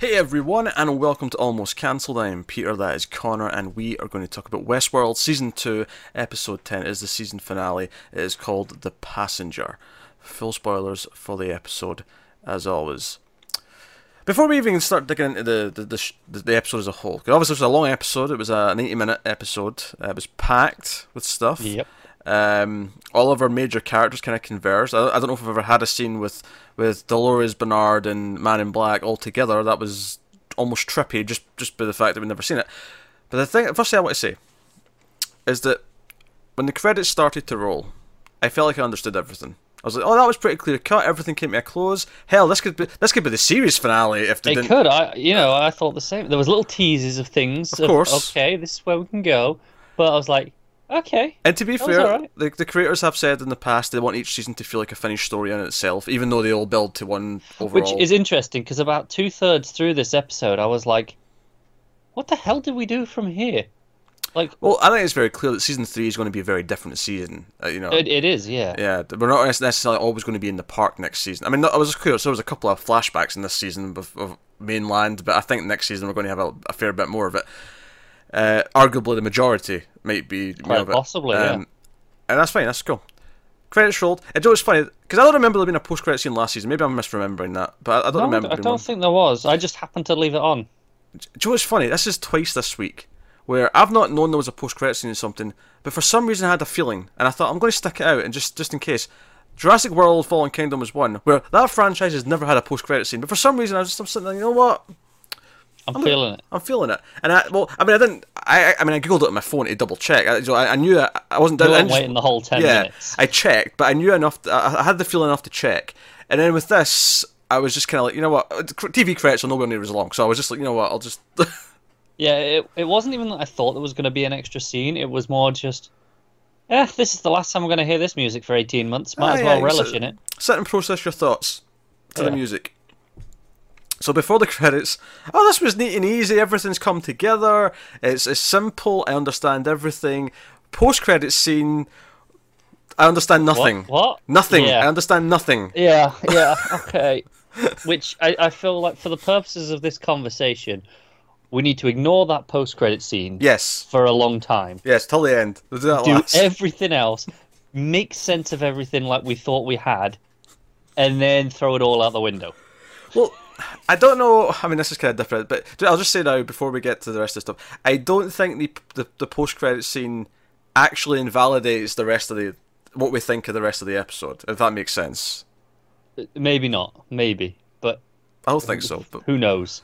Hey everyone, and welcome to Almost Cancelled. I am Peter, that is Connor, and we are going to talk about Westworld Season 2, Episode 10. is the season finale. It is called The Passenger. Full spoilers for the episode, as always. Before we even start digging into the the, the, the episode as a whole, because obviously it was a long episode, it was a, an 80 minute episode, uh, it was packed with stuff. Yep. Um, all of our major characters kind of converged. I, I don't know if we've ever had a scene with, with Dolores Bernard and Man in Black all together. That was almost trippy, just just by the fact that we've never seen it. But the thing, first thing I want to say is that when the credits started to roll, I felt like I understood everything. I was like, "Oh, that was pretty clear cut. Everything came to a close. Hell, this could be this could be the series finale if they It didn't." could. I, you know, I thought the same. There was little teases of things. Of course. Okay, this is where we can go. But I was like, okay. And to be That fair, alright. the, the creators have said in the past they want each season to feel like a finished story in itself, even though they all build to one overall. Which is interesting because about two thirds through this episode, I was like, what the hell did we do from here? Like, Well, I think it's very clear that season three is going to be a very different season. Uh, you know, it, it is, yeah. yeah, we're not necessarily always going to be in the park next season. I mean, I was clear. So there was a couple of flashbacks in this season of, of mainland, but I think next season we're going to have a, a fair bit more of it. Uh, arguably, the majority might be Quite it. possibly, yeah. and that's fine. That's cool. Credits rolled. It's always funny because I don't remember there being a post-credit scene last season. Maybe I'm misremembering that, but I, I don't No, remember. I don't one. think there was. I just happened to leave it on. Do you know what's funny? This is twice this week where I've not known there was a post credit scene or something, but for some reason I had a feeling, and I thought I'm going to stick it out, and just just in case. Jurassic World: Fallen Kingdom was one where that franchise has never had a post credit scene, but for some reason I was just I'm sitting there, you know what? I'm feeling it. I'm feeling it, and I well, I mean, I didn't. I I mean, I googled it on my phone to double check. I, so I, I knew I, I wasn't. You I weren't just- waiting the whole 10 yeah, minutes. I checked, but I knew enough. I, I had the feeling enough to check, and then with this, I was just kind of like, you know what? TV credits are nowhere near as long, so I was just like, you know what? I'll just. Yeah, it, it wasn't even that I thought there was going to be an extra scene. It was more just, eh, this is the last time I'm going to hear this music for 18 months. Might Ah, as well you relish sit- in it. sit and process your thoughts to the music. So before the credits, oh, this was neat and easy. Everything's come together. It's, it's simple. I understand everything. Post credits scene, I understand nothing. What? What? Nothing. Yeah. I understand nothing. Yeah, yeah, okay. Which I, I feel like for the purposes of this conversation, we need to ignore that post credit scene Yes. for a long time. Yes. Till the end. We'll do Do everything else, make sense of everything like we thought we had, and then throw it all out the window. Well, I don't know. I mean, this is kind of different, but I'll just say now before we get to the rest of the stuff. I don't think the the, the post credit scene actually invalidates the rest of the what we think of the rest of the episode. If that makes sense. Maybe not, maybe, but I don't think so, but who knows?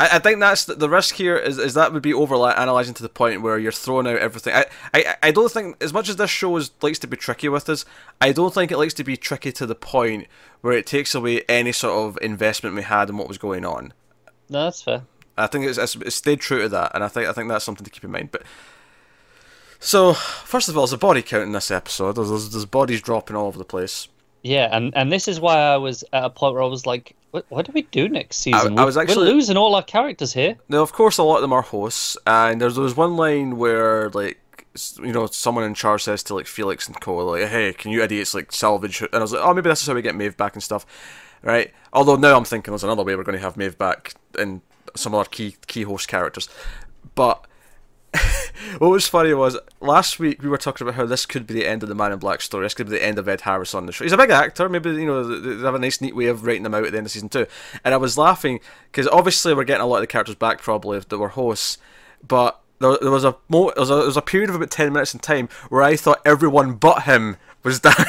I, I think that's the, the risk here is, is that would be over analyzing to the point where you're throwing out everything. I, I, I don't think as much as this show is, likes to be tricky with us, I don't think it likes to be tricky to the point where it takes away any sort of investment we had in what was going on. No, that's fair. I think it's, it's, it's stayed true to that, and I think I think that's something to keep in mind. But so first of all, there's a body count in this episode. There's, there's, there's bodies dropping all over the place. Yeah, and, and this is why I was at a point where I was like, what, what do we do next season? I was We're- actually- We're losing all our characters here. Now, of course, a lot of them are hosts, and there's there was one line where like you know someone in charge says to like Felix and Co. like, "Hey, can you idiots like salvage?" And I was like, "Oh, maybe that's how we get Maeve back and stuff." Right. Although now I'm thinking there's another way we're going to have Maeve back and some other key key host characters, but. what was funny was last week we were talking about how this could be the end of the Man in Black story. This could be the end of Ed Harris on the show. He's a big actor. Maybe you know they have a nice, neat way of writing them out at the end of season two. And I was laughing because obviously we're getting a lot of the characters back probably if they were hosts, but there, there was a there was a there was a period of about ten minutes in time where I thought everyone but him was dying.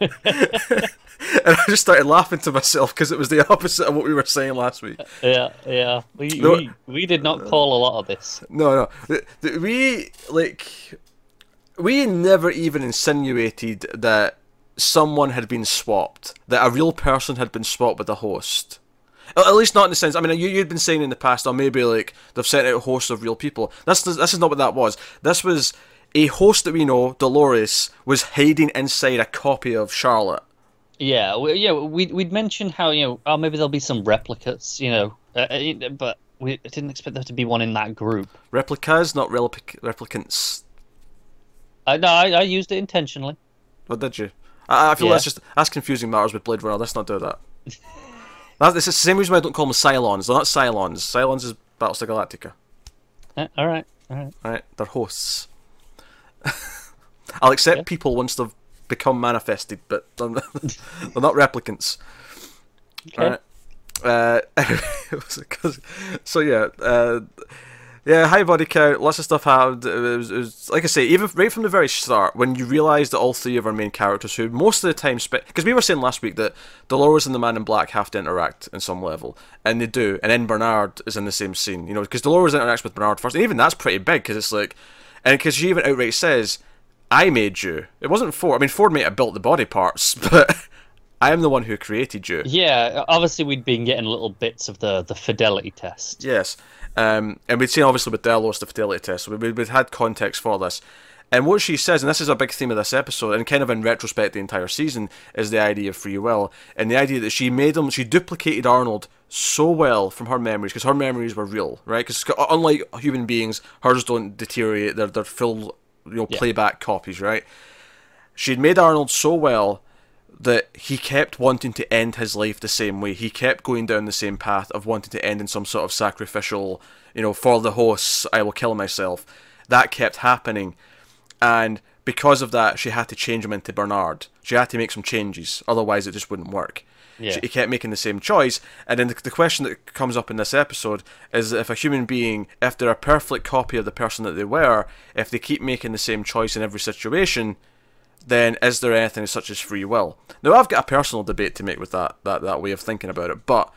and I just started laughing to myself because it was the opposite of what we were saying last week. Yeah, yeah. We, No- we, we did not uh, call a lot of this. No, no. We like we never even insinuated that someone had been swapped, that a real person had been swapped with a host. At least not in the sense. I mean, you you'd been saying in the past, or maybe like they've sent out hosts of real people. This this is not what that was. This was a host that we know, Dolores, was hiding inside a copy of Charlotte. Yeah, we, yeah. We we'd mentioned how you know, oh, maybe there'll be some replicates, you know, uh, uh, but we didn't expect there to be one in that group. Replicas, not replic- replicants. I no, I, I used it intentionally. What did you? I, I feel Yeah. that's just that's confusing matters with Blade Runner. Let's not do that. That's it's the same reason why I don't call them Cylons. They're not Cylons. Cylons is Battlestar Galactica. Uh, all right, all right. Right? They're hosts. I'll accept Yeah. people once they've become manifested, but they're not, replicants. Okay. Right. Uh, it was 'cause- so yeah, uh, yeah. High body count, lots of stuff happened. It was, it was like I say, even right from the very start, when you realise that all three of our main characters, who most of the time spent, because we were saying last week that Dolores and the Man in Black have to interact in some level, and they do, and then Bernard is in the same scene, you know, because Dolores interacts with Bernard first, and even that's pretty big because it's like, and because she even outright says, "I made you." It wasn't Ford. I mean, Ford may have built the body parts, but. I am the one who created you. Yeah, obviously we'd been getting little bits of the the fidelity test. Yes. Um, and we'd seen obviously with Delos the fidelity test, so we, we'd had context for this. And what she says, and this is a big theme of this episode, and kind of in retrospect the entire season, is the idea of free will. And the idea that she made him, she duplicated Arnold so well from her memories, because her memories were real, right? Because unlike human beings, hers don't deteriorate, they're, they're full, you know, Yeah. playback copies, right? She'd made Arnold so well that he kept wanting to end his life the same way. He kept going down the same path of wanting to end in some sort of sacrificial, you know, for the hosts, I will kill myself. That kept happening. And because of that, she had to change him into Bernard. She had to make some changes, otherwise, it just wouldn't work. Yeah. She, he kept making the same choice. And then the, the question that comes up in this episode is if a human being, if they're a perfect copy of the person that they were, if they keep making the same choice in every situation, then is there anything such as free will? Now I've got a personal debate to make with that that, that way of thinking about it, but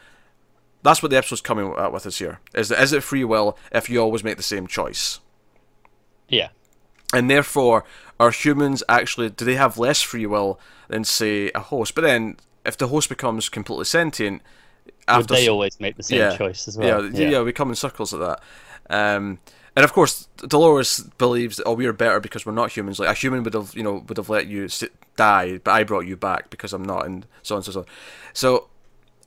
that's what the episode's coming at with us here. Is that is it free will if you always make the same choice? Yeah. And therefore, are humans actually do they have less free will than say a host? But then if the host becomes completely sentient Would they always make the same yeah, choice as well? Yeah, yeah, we come in circles at that. Um, and of course, Dolores believes that oh, we are better because we're not humans. Like a human would have, you know, would have let you sit, die, but I brought you back because I'm not, and so on and so on. So,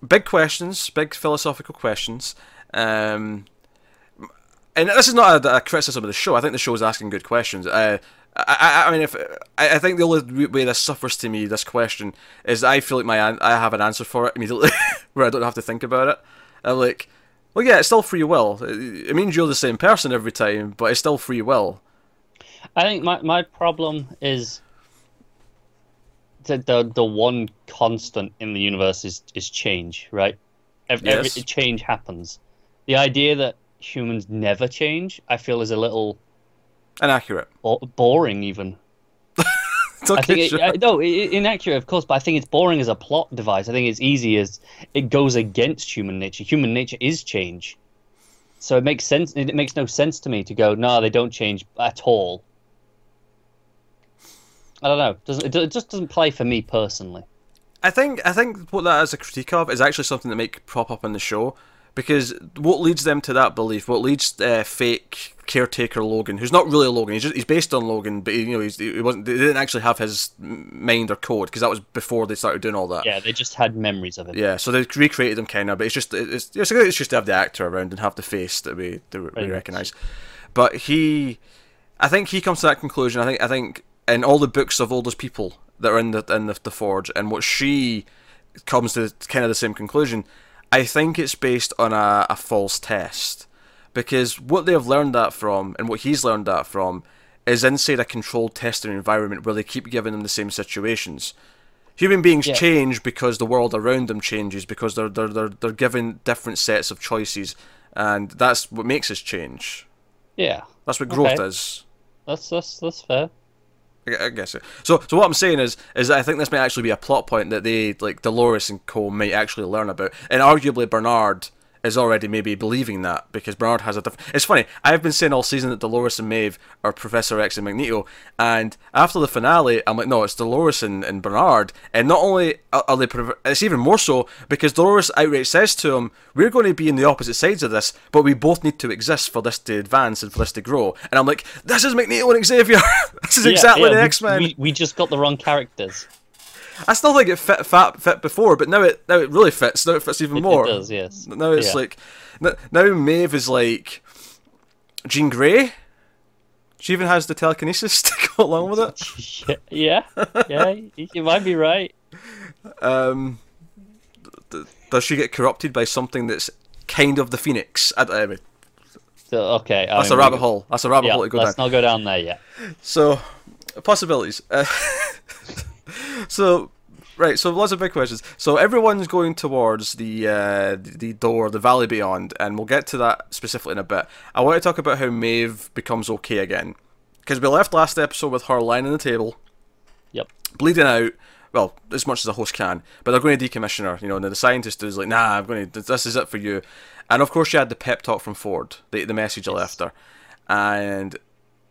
big questions, big philosophical questions. Um, and this is not a, a criticism of the show. I think the show is asking good questions. Uh, I, I, I mean, if I, I think the only way this suffers to me, this question, is I feel like my I have an answer for it immediately, where I don't have to think about it. I'm like, well, yeah, it's still free will. It means you're the same person every time, but it's still free will. I think my, my problem is the, the the one constant in the universe is, is change, right? Every, every change happens. The idea that humans never change, I feel, is a little Inaccurate. bo- boring. Even It's I okay, think it, sure. No, i- i- inaccurate, of course, but I think it's boring as a plot device. I think it's easy as it goes against human nature. Human nature is change, so it makes sense. It makes no sense to me to go, no, they don't change at all. I don't know. Doesn't it, it just doesn't play for me personally. I think I think what that is a critique of is actually something that make prop up in the show because what leads them to that belief, what leads uh, fake caretaker Logan, who's not really Logan, he's just, he's based on Logan, but he, you know he's, he wasn't. They didn't actually have his mind or code because that was before they started doing all that. Yeah, they just had memories of it. Yeah, so they recreated him kind of, but it's just it's it's, it's just to have the actor around and have the face that we that we much. recognize. But he, I think he comes to that conclusion. I think I think in all the books of all those people that are in the in the, the forge, and what she comes to kind of the same conclusion. I think it's based on a, a false test because what they have learned that from and what he's learned that from is inside a controlled testing environment where they keep giving them the same situations. Human beings Yeah. change because the world around them changes because they're they're they're they're given different sets of choices, and that's what makes us change. Yeah, That's what growth Okay. is. that's that's that's fair. I guess it. So, so what I'm saying is, is that I think this might actually be a plot point that they, like Dolores and Co, might actually learn about, and arguably Bernard is already maybe believing that because Bernard has a different. It's funny. I've been saying all season that Dolores and Maeve are Professor X and Magneto, and after the finale, I'm like, no, it's Dolores and, and Bernard. And not only are they, it's even more so because Dolores outright says to him, "We're going to be in the opposite sides of this, but we both need to exist for this to advance and for this to grow." And I'm like, this is Magneto and Xavier. this is Yeah, exactly yeah, the X Men. We, we just got the wrong characters. I still think it fit fat fit before, but now it now it really fits. Now it fits even It, more. it does, yes. Now it's Yeah. like now Maeve is like Jean Grey. She even has the telekinesis to go along with it. yeah, yeah, yeah. You might be right. Um, d- does she get corrupted by something that's kind of the Phoenix? I, I mean, So, okay, I that's mean, a rabbit we- hole. That's a rabbit Yeah, hole to go let's down. not go down there yet. So, possibilities. Uh, so, right. So, lots of big questions. So, everyone's going towards the uh, the door, the Valley Beyond, and we'll get to that specifically in a bit. I want to talk about how Maeve becomes okay again, because we left last episode with her lying on the table, Yep. bleeding out. Well, as much as the host can, but they're going to decommission her. You know, and the scientist is like, "Nah, I'm going to. This is it for you." And of course, she had the pep talk from Ford, the the message I left her, and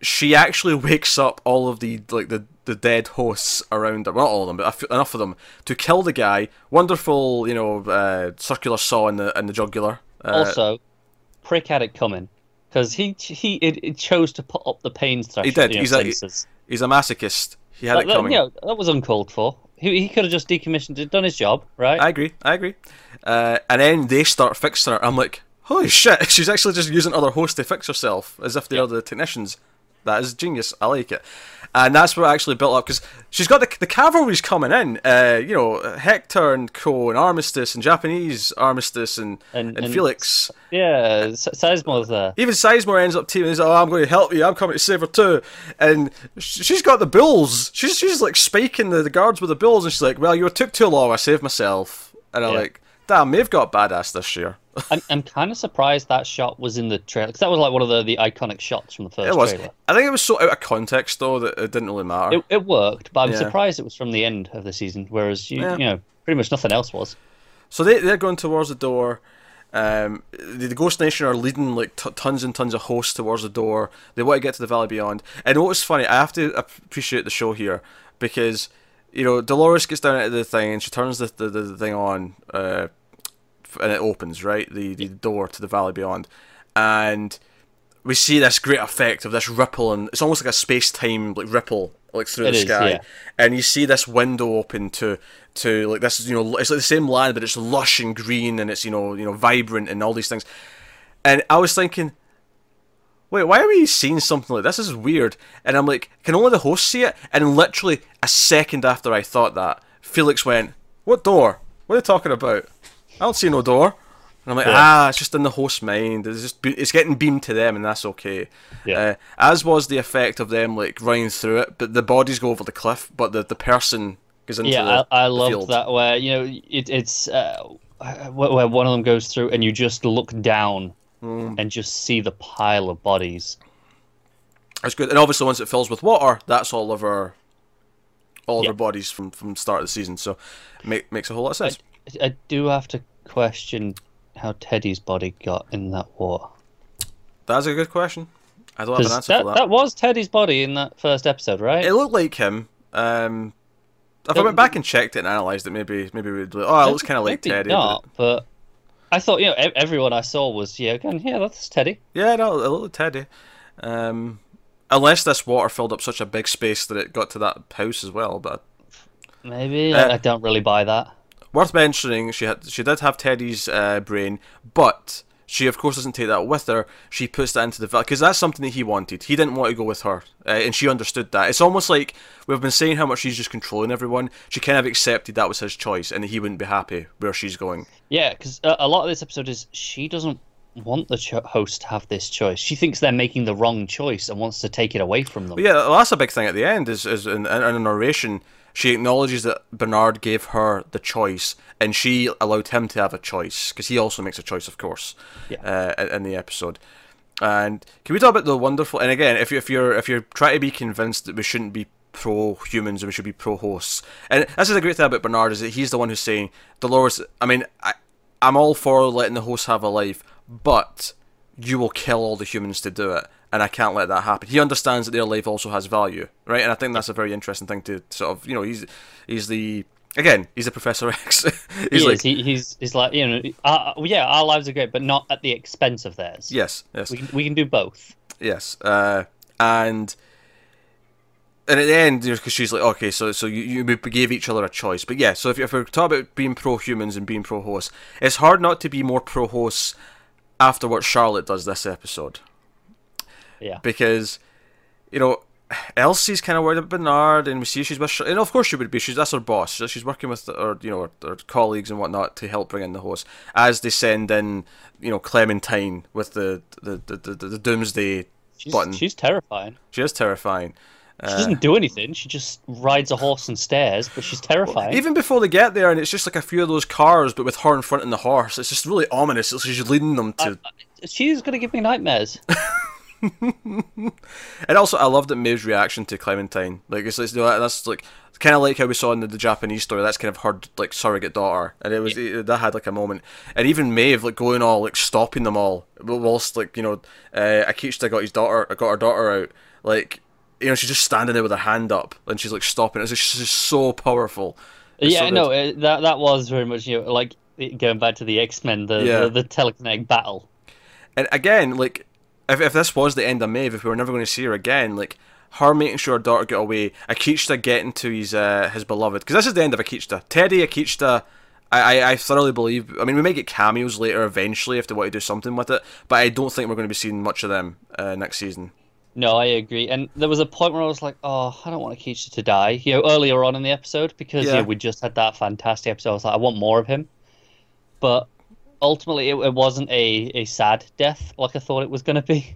she actually wakes up all of the like the, the dead hosts around her. Well, not all of them, but enough of them to kill the guy. Wonderful, you know, uh, circular saw in the in the jugular. Uh, also, prick had it coming because he he it, it chose to put up the pain threshold. He did. You know, He's a- he's a masochist. He had That, it coming. you know, that was uncalled for. He, he could have just decommissioned it, done his job, right? I agree. I agree. Uh, and then they start fixing her. I'm like, holy shit! She's actually just using other hosts to fix herself, as if they're the technicians. That is genius. I like it. And that's what actually built up because she's got the the cavalry's coming in. Uh, you know, Hector and Co. and Armistice and Japanese Armistice and And- and, and- Felix. yeah, S- Sizemore's there. Even Sizemore ends up teaming. He's like, "Oh, I'm going to help you. I'm coming to save her too." And she's got the bulls. She's she's like spiking the, the guards with the bulls, and she's like, "Well, you took too long. I saved myself." And I'm Yeah. like, "Damn, they've got badass this year." I'm, I'm kind of surprised that shot was in the trailer because that was like one of the, the iconic shots from the first it was. trailer. I think it was so out of context though that it didn't really matter. It, it worked, but I'm Yeah. surprised it was from the end of the season, whereas you, Yeah. you know pretty much nothing else was. So they they're going towards the door. Um, the, the Ghost Nation are leading like t- tons and tons of hosts towards the door. They want to get to the Valley Beyond. And what was funny, I have to appreciate the show here because you know Dolores gets down into the thing and she turns the the, the thing on, uh, and it opens right? The the door to the Valley Beyond, and we see this great effect of this ripple and it's almost like a space time like ripple like through It the is, sky. yeah. and you see this window open to to like this you know it's like the same land but it's lush and green and it's you know you know vibrant and all these things. And i was thinking wait why are we seeing something like this? This is weird. And i'm like can only the host see it? And literally a second after i thought that felix went what door? What are you talking about i don't see no door and i'm like Yeah. ah it's just in the host's mind it's just be- it's getting beamed to them and that's okay Yeah. uh, as was the effect of them like running through it but the bodies go over the cliff but the, the person goes into yeah, the, I, I the loved that where you know it, it's uh, where, where one of them goes through and you just look down Hmm. and just see the pile of bodies. That's good. And obviously, once it fills with water, that's all of our all of Yeah. our bodies from from start of the season. So, make, makes a whole lot of sense. I, I do have to question how Teddy's body got in that water. That's a good question. I don't have an answer that, for that. that was Teddy's body in that first episode, right? It looked like him. Um, if I Um, went back and checked it and analysed it, maybe maybe we'd be like, oh, it looks kind of like Maybe Teddy. Not, But but I thought you know everyone I saw was yeah, going, yeah, that's Teddy. yeah, no, it looked like Teddy. Um, unless this water filled up such a big space that it got to that house as well. But Maybe Uh, I, I don't really buy that. Worth mentioning, she had she did have Teddy's uh, brain, but she of course doesn't take that with her. She puts that into the because that's something that he wanted. He didn't want to go with her, uh, and she understood that. It's almost like we've been saying how much she's just controlling everyone. She kind of accepted that was his choice, and that he wouldn't be happy where she's going. Yeah, because a, lot of this episode is she doesn't want the cho- host to have this choice. She thinks they're making the wrong choice and wants to take it away from them. Yeah, well, that's a big thing at the end. Is is in, in a narration, she acknowledges that Bernard gave her the choice, and she allowed him to have a choice because he also makes a choice, of course, uh, in, in the episode. And can we talk about the wonderful? And again, if you if you're if you're trying to be convinced that we shouldn't be pro humans and we should be pro hosts, and this is the great thing about Bernard is that he's the one who's saying Dolores. I mean, I I'm all for letting the hosts have a life, but you will kill all the humans to do it, and I can't let that happen. He understands that their life also has value, right? And I think that's a very interesting thing to sort of, you know, he's he's the again, he's a Professor X. he's he like. He, he's he's like you know, uh, yeah, our lives are great, but not at the expense of theirs. yes, yes, we can, we can do both. yes, uh, and. And at the end, because she's like, okay, so so you, you gave each other a choice, but yeah. So if, if we're talking about being pro humans and being pro hosts, it's hard not to be more pro hosts after what Charlotte does this episode. Yeah, because you know Elsie's kind of worried about Bernard, and we see she's with, and of course she would be. She's that's her boss. She's working with her, you know, her, her colleagues and whatnot to help bring in the host. As they send in, you know, Clementine with the the the, the, the doomsday She's, button. she's terrifying. She is terrifying. She doesn't uh, do anything. She just rides a horse and stares, but she's terrifying. Even before they get there, and it's just like a few of those cars, but with her in front and the horse. It's just really ominous. It's she's leading them to. she's gonna give me nightmares. And also, I loved that Maeve's reaction to Clementine. Like, it's, it's that's like kind of like how we saw in the, the Japanese story. That's kind of her like surrogate daughter, and it was it, that had like a moment. And even Maeve like going all like stopping them all whilst like you know uh, Akecheta got his daughter, got her daughter out. Like you know, she's just standing there with her hand up, and she's like stopping. It's just, she's so powerful. It's yeah, so no, uh, that that was very much you know like going back to the X Men, the, Yeah. the the telekinetic battle. And again, like, if, if this was the end of Maeve, if we were never going to see her again, like, her making sure her daughter got away, Akecheta getting to his uh, his beloved, because this is the end of Akecheta. Teddy, Akecheta, I, I, I thoroughly believe. I mean, we may get cameos later eventually if they want to do something with it, but I don't think we're going to be seeing much of them uh, next season. No, I agree. And there was a point where I was like, oh, I don't want Akisha to die. You know, earlier on in the episode because Yeah. yeah. we just had that fantastic episode. I was like, I want more of him. But ultimately, it, it wasn't a, a sad death like I thought it was going to be.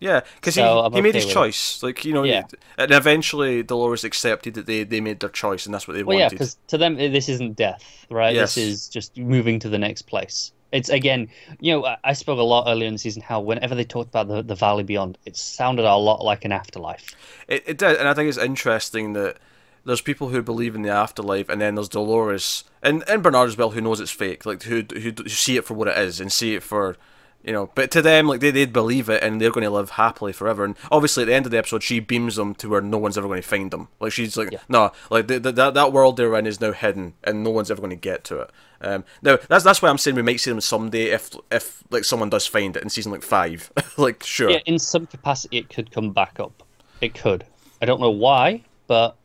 Yeah, because So, he, I'm he made okay his with it. choice. Like, you know, Yeah. and eventually Dolores accepted that they, they made their choice, and that's what they Well, yeah, wanted. because to them, this isn't death, right? Yes. This is just moving to the next place. It's again, you know, I- I spoke a lot earlier in the season how whenever they talked about the, the Valley Beyond, it sounded a lot like an afterlife. It, it did, and I think it's interesting that there's people who believe in the afterlife, and then there's Dolores and, and Bernard as well, who knows it's fake, like who, who who see it for what it is and see it for, you know. But to them, like they they'd believe it, and they're going to live happily forever. And obviously, at the end of the episode, she beams them to where no one's ever going to find them. Like she's like, Yeah. no, like the, the, that that world they're in is now hidden, and no one's ever going to get to it. Um, now that's that's why I'm saying we might see them someday if if like someone does find it in season like five, like sure. Yeah, in some capacity, it could come back up. It could. I don't know why, but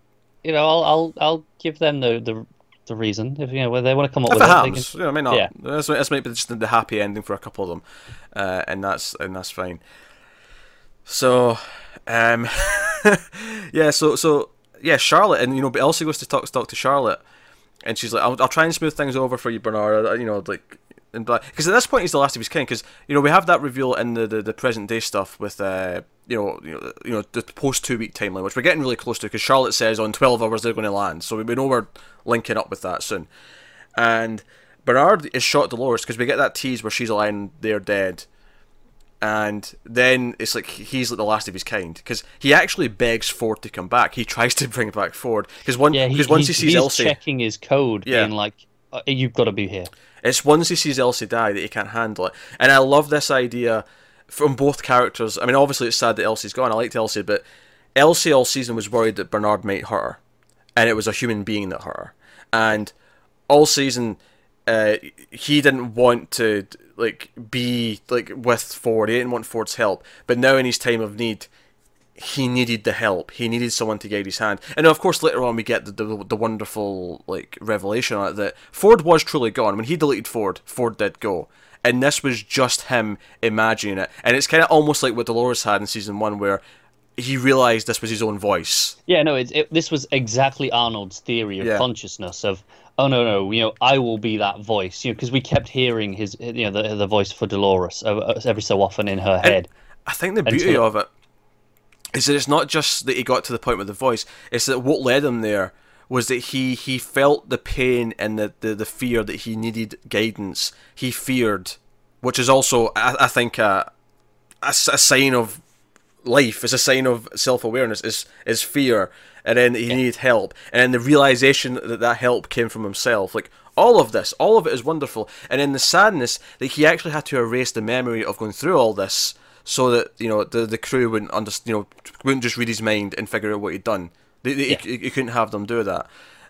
you know, I'll I'll, I'll give them the, the the reason if you know whether they want to come up If with it happens, can- you know, it may not. Yeah. This, this might be just the happy ending for a couple of them, uh, and that's and that's fine. So, um, yeah, so so yeah, Charlotte, and you know, but Elsie goes to talk talk to Charlotte, and she's like, "I'll, I'll try and smooth things over for you, Bernard." You know, like. Because at this point he's the last of his kin. Because you know we have that reveal in the, the, the present day stuff with uh you know you know, you know the post two week timeline, which we're getting really close to. Because Charlotte says on twelve hours they're going to land, so we know we're linking up with that soon and Bernard is shot Dolores because we get that tease where she's lying there dead, and then it's like he's like the last of his kind because he actually begs Ford to come back. He tries to bring back Ford because one Yeah, once he sees he's Elsie, checking his code, Yeah. being like, uh, "You've got to be here." it's once he sees Elsie die that he can't handle it. And I love this idea from both characters. I mean, obviously it's sad that Elsie's gone. I liked Elsie, but Elsie all season was worried that Bernard might hurt her, and it was a human being that hurt her. And all season, uh, he didn't want to like be like with Ford. He didn't want Ford's help. But now in his time of need, he needed the help. He needed someone to guide his hand. And of course, later on, we get the the, the wonderful like revelation that Ford was truly gone. When he deleted Ford, Ford did go. And this was just him imagining it. And it's kind of almost like what Dolores had in season one, where he realized this was his own voice. Yeah, no, it's it, this was exactly Arnold's theory of Yeah. consciousness of, oh no, no, you know, I will be that voice, you know, because we kept hearing his, you know, the the voice for Dolores uh, every so often in her head. I think the beauty Until- of it is that it's not just that he got to the point with the voice; it's that what led him there was that he he felt the pain and the the, the fear that he needed guidance. He feared, which is also I, I think a sign of life. It's a sign of self awareness. Is is fear, and then he needed help, and then the realization that that help came from himself. Like all of this, all of it is wonderful, and then the sadness that he actually had to erase the memory of going through all this, so that you know the the crew wouldn't understand, you know, wouldn't just read his mind and figure out what he'd done. They, they, Yeah. he, he couldn't have them do that.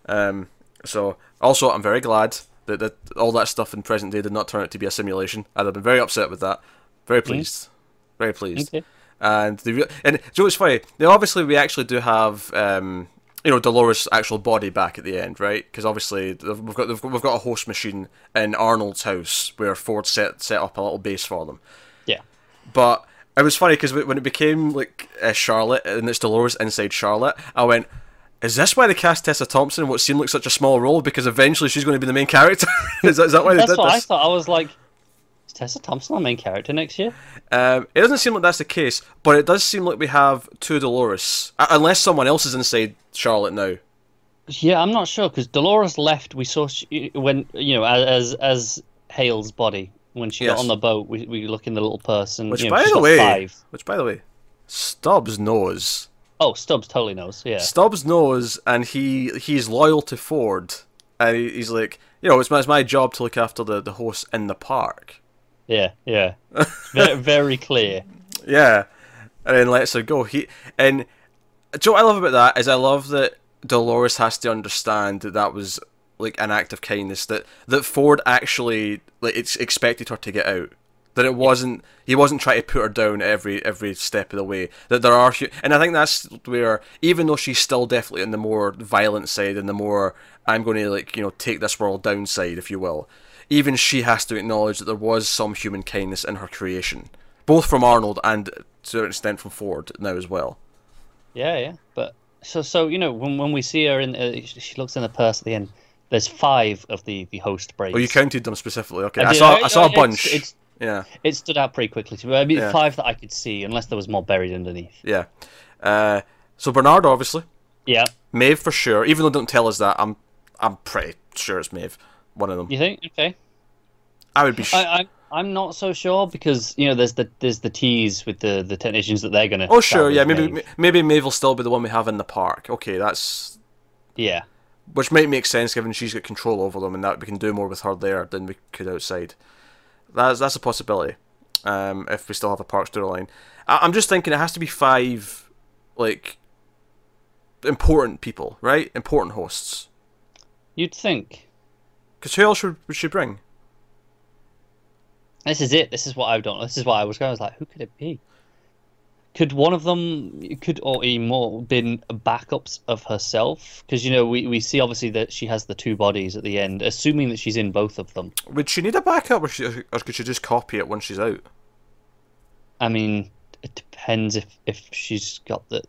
Um, so also, I'm very glad that, that all that stuff in present day did not turn out to be a simulation. I'd have been very upset with that. Very pleased. Very pleased. Okay. And the re- and Joe, it's funny. They obviously we actually do have um, you know Dolores' actual body back at the end, right? Because obviously we've got we've got a host machine in Arnold's house where Ford set set up a little base for them. Yeah. But It was funny because when it became like uh, Charlotte and it's Dolores inside Charlotte, I went, "Is this why they cast Tessa Thompson in what seemed like such a small role? Because eventually she's going to be the main character. is, that, is that why they That's did what I thought. I was like, is Tessa Thompson our main character next year? Um, it doesn't seem like that's the case, but it does seem like we have two Dolores, uh, unless someone else is inside Charlotte now. Yeah, I'm not sure because Dolores left. We saw she, when you know as as Hale's body when she Yes. got on the boat. We, we look in the little purse and Which, you know, by the way, five. which by the way, Stubbs knows. Oh, Stubbs totally knows. Yeah, Stubbs knows, and he he's loyal to Ford, and he, he's like, you know, it's my, it's my job to look after the, the hosts in the park. yeah, yeah. very, very clear. Yeah, and then lets her go. He and do you know what I love about that is I love that Dolores has to understand that that was like an act of kindness that that Ford actually like it's expected her to get out. That it wasn't he wasn't trying to put her down every every step of the way. That there are and I think that's where even though she's still definitely on the more violent side and the more I'm going to like you know take this world down side, if you will. Even she has to acknowledge that there was some human kindness in her creation, both from Arnold and to an extent from Ford now as well. Yeah, yeah. But so so you know when when we see her in, uh, she looks in the purse at the end. There's five of the the host braids. Oh, you counted them specifically. Okay, I I saw I- I saw a bunch. it's- it's- yeah, It stood out pretty quickly to me. I mean, Yeah. five that I could see, unless there was more buried underneath. yeah. Uh, so Bernard, obviously, Yeah, Maeve for sure. Even though don't tell us that, I'm I'm pretty sure it's Maeve. One of them. you think? Okay. I would be. Sh- I, I I'm not so sure because you know there's the there's the tease with the the technicians that they're gonna. oh sure, yeah. Maybe Maeve. maybe Maeve will still be the one we have in the park. Okay, that's Yeah. Which might make sense given she's got control over them and that we can do more with her there than we could outside. That's that's a possibility. Um, if we still have a park storyline, I- I'm just thinking it has to be five, like important people, right? Important hosts. You'd think. Because who else should we should bring? This is it. This is what I've done. This is what I was going. I was like, who could it be? Could one of them, could or even more, been backups of herself? Because you know we, we see obviously that she has the two bodies at the end, assuming that she's in both of them. Would she need a backup, or, she, or could she just copy it once she's out? I mean, it depends if if she's got the.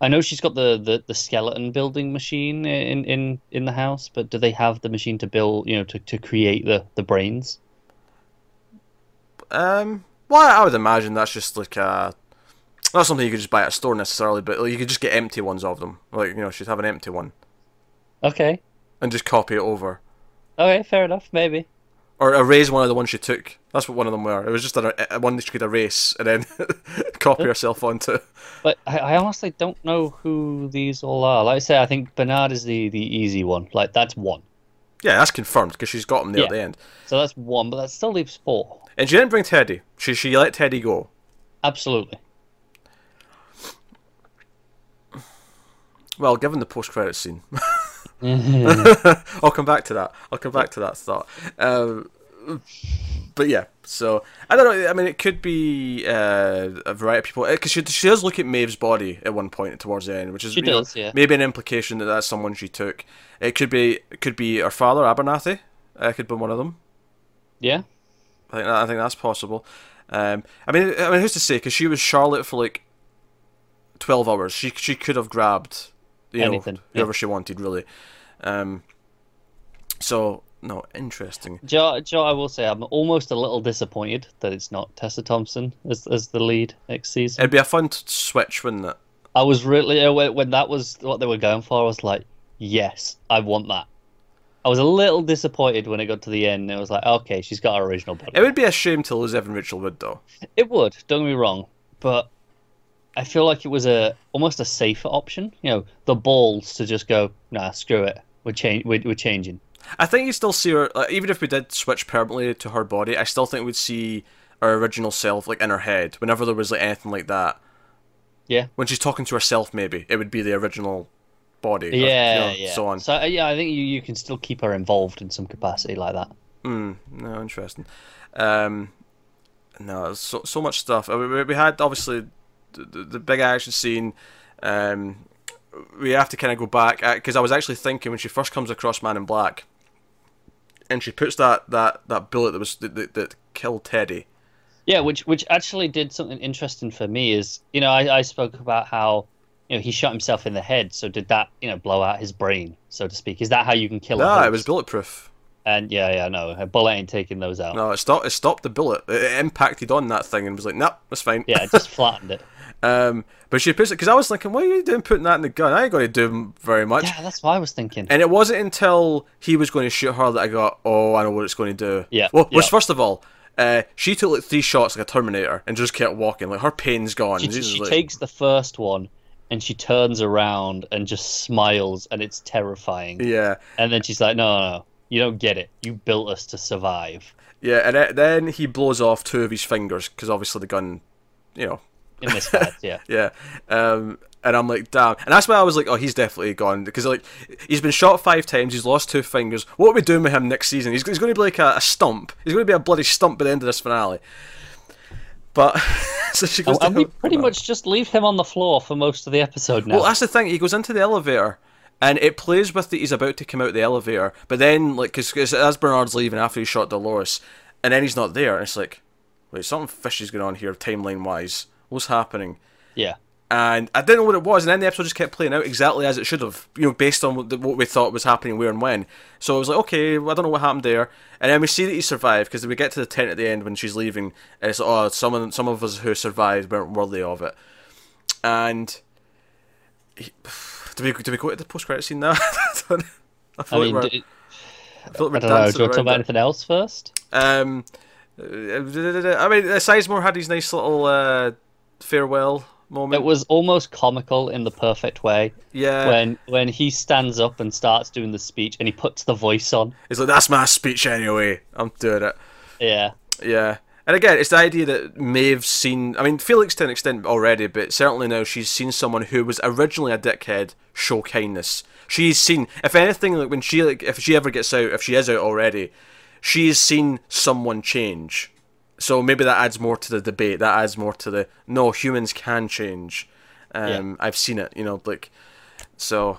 I know she's got the, the, the skeleton building machine in, in, in the house, but do they have the machine to build, you know, to, to create the, the brains? Um, well, I would imagine that's just like a. Not something you could just buy at a store necessarily, but like, you could just get empty ones of them. Like you know, she'd have an empty one Okay. and just copy it over, Okay, fair enough, maybe. or erase one of the ones she took. That's what one of them were. It was just a, a one that she could erase and then copy herself onto. But I, I honestly don't know who these all are. Like I say, I think Bernard is the, the easy one. Like, that's one. Yeah, that's confirmed because she's got him there at the end. So that's one, but that still leaves four. And she didn't bring Teddy. She she let Teddy go. Absolutely. Well, given the post credit scene, I'll come back to that. I'll come back to that thought. Um, but yeah, so I don't know. I mean, it could be uh, a variety of people because she she does look at Maeve's body at one point towards the end, which is She you know, yeah. maybe an implication that that's someone she took. It could be it could be her father Abernathy. Uh, could be one of them. Yeah? I think I think that's possible. Um, I mean, I mean, who's to say? Because she was Charlotte for like twelve hours. She she could have grabbed you know Anything, whoever yeah. she wanted, really. Um, so no, interesting. Joe, Joe, I will say I'm almost a little disappointed that it's not Tessa Thompson as, as the lead next season. It'd be a fun switch, wouldn't it? I was really uh, when, when that was what they were going for. I was like, yes, I want that. I was a little disappointed when it got to the end. It was like, okay, she's got her original body. It would be a shame to lose Evan Rachel Wood, though. It would. Don't get me wrong, but I feel like it was a almost a safer option. You know, the balls to just go, nah, screw it. We're change. We're, we're changing. I think you still see her, like, even if we did switch permanently to her body, I still think we'd see her original self, like, in her head. Whenever there was, like, anything like that. Yeah. When she's talking to herself, maybe, it would be the original body. or, you Yeah, know, yeah. So on. So uh, yeah, I think you, you can still keep her involved in some capacity like that. Mm, no, interesting. Um, no, so so much stuff. Uh, we- we had obviously the, the, big action scene. Um, we have to kind of go back because I was actually thinking when she first comes across Man in Black, and she puts that, that, that bullet that was that, that, killed Teddy. Yeah, which which actually did something interesting for me is you know I, I spoke about how you know he shot himself in the head. So did that you know blow out his brain, so to speak? Is that how you can kill? a Nah, it was bulletproof. And yeah, yeah, no, a bullet ain't taking those out. No, it stopped. It stopped the bullet. It, it impacted on that thing and was like, "Nope, that's fine." Yeah, it just flattened it. Um, but she puts it because I was thinking, "What are you doing putting that in the gun? I ain't going to do very much." Yeah, that's what I was thinking. And it wasn't until he was going to shoot her that I got, "Oh, I know what it's going to do." Yeah, Well, which first of all, uh, she took like three shots like a Terminator and just kept walking. Like her pain's gone. She, she like- takes the first one and she turns around and just smiles, and it's terrifying. Yeah, And then she's like, "No, no, no, you don't get it. You built us to survive." yeah, and then he blows off two of his fingers because obviously the gun, you know, In this bad, yeah. Yeah. Um, and I'm like, damn. And that's why I was like, oh, he's definitely gone. Because, like, he's been shot five times, he's lost two fingers. What are we doing with him next season? He's, he's going to be like a, a stump. He's going to be a bloody stump by the end of this finale. But, so she goes And to we pretty much just leave him on the floor for most of the episode now. Well, that's the thing. He goes into the elevator. And it plays with that he's about to come out the elevator, but then, like, because as Bernard's leaving after he shot Dolores, and then he's not there, and it's like, wait, something fishy's going on here, timeline wise. What's happening? yeah. and I didn't know what it was, and then the episode just kept playing out exactly as it should have, you know, based on what, we thought was happening, where and when. So I was like, okay, well, I don't know what happened there, and then we see that he survived because we get to the tent at the end when she's leaving, and it's like, oh, some some of us who survived weren't worthy of it, and he, do we do we go to the post credit scene now? I, don't- I mean, like we're, d- I like I don't know. Do you want to talk about anything else first? Um, uh, I mean, Sizemore had his nice little uh, farewell moment. It was almost comical in the perfect way yeah. when when he stands up and starts doing the speech and he puts the voice on. It's like that's my speech anyway. I'm doing it. Yeah, Yeah. And again, it's the idea that Maeve's seen. I mean, Felix to an extent already, but certainly now she's seen someone who was originally a dickhead show kindness. She's seen, if anything, like when she, like, if she ever gets out, if she is out already, she's seen someone change. So maybe that adds more to the debate. That adds more to the no, humans can change. Um, I've seen it. You know, like so.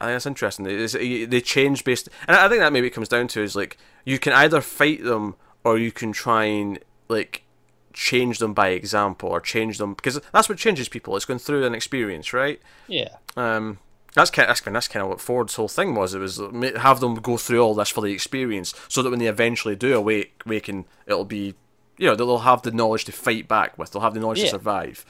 I think that's interesting. It's, they change based, and I think that maybe it comes down to is like you can either fight them or you can try and like change them by example or change them because that's what changes people. It's going through an experience, right? yeah, Um, that's kind. That's kind. That's kind of what Ford's whole thing was. It was have them go through all this for the experience, so that when they eventually do awake, awaken, it'll be, you know, they'll have the knowledge to fight back with. They'll have the knowledge to survive.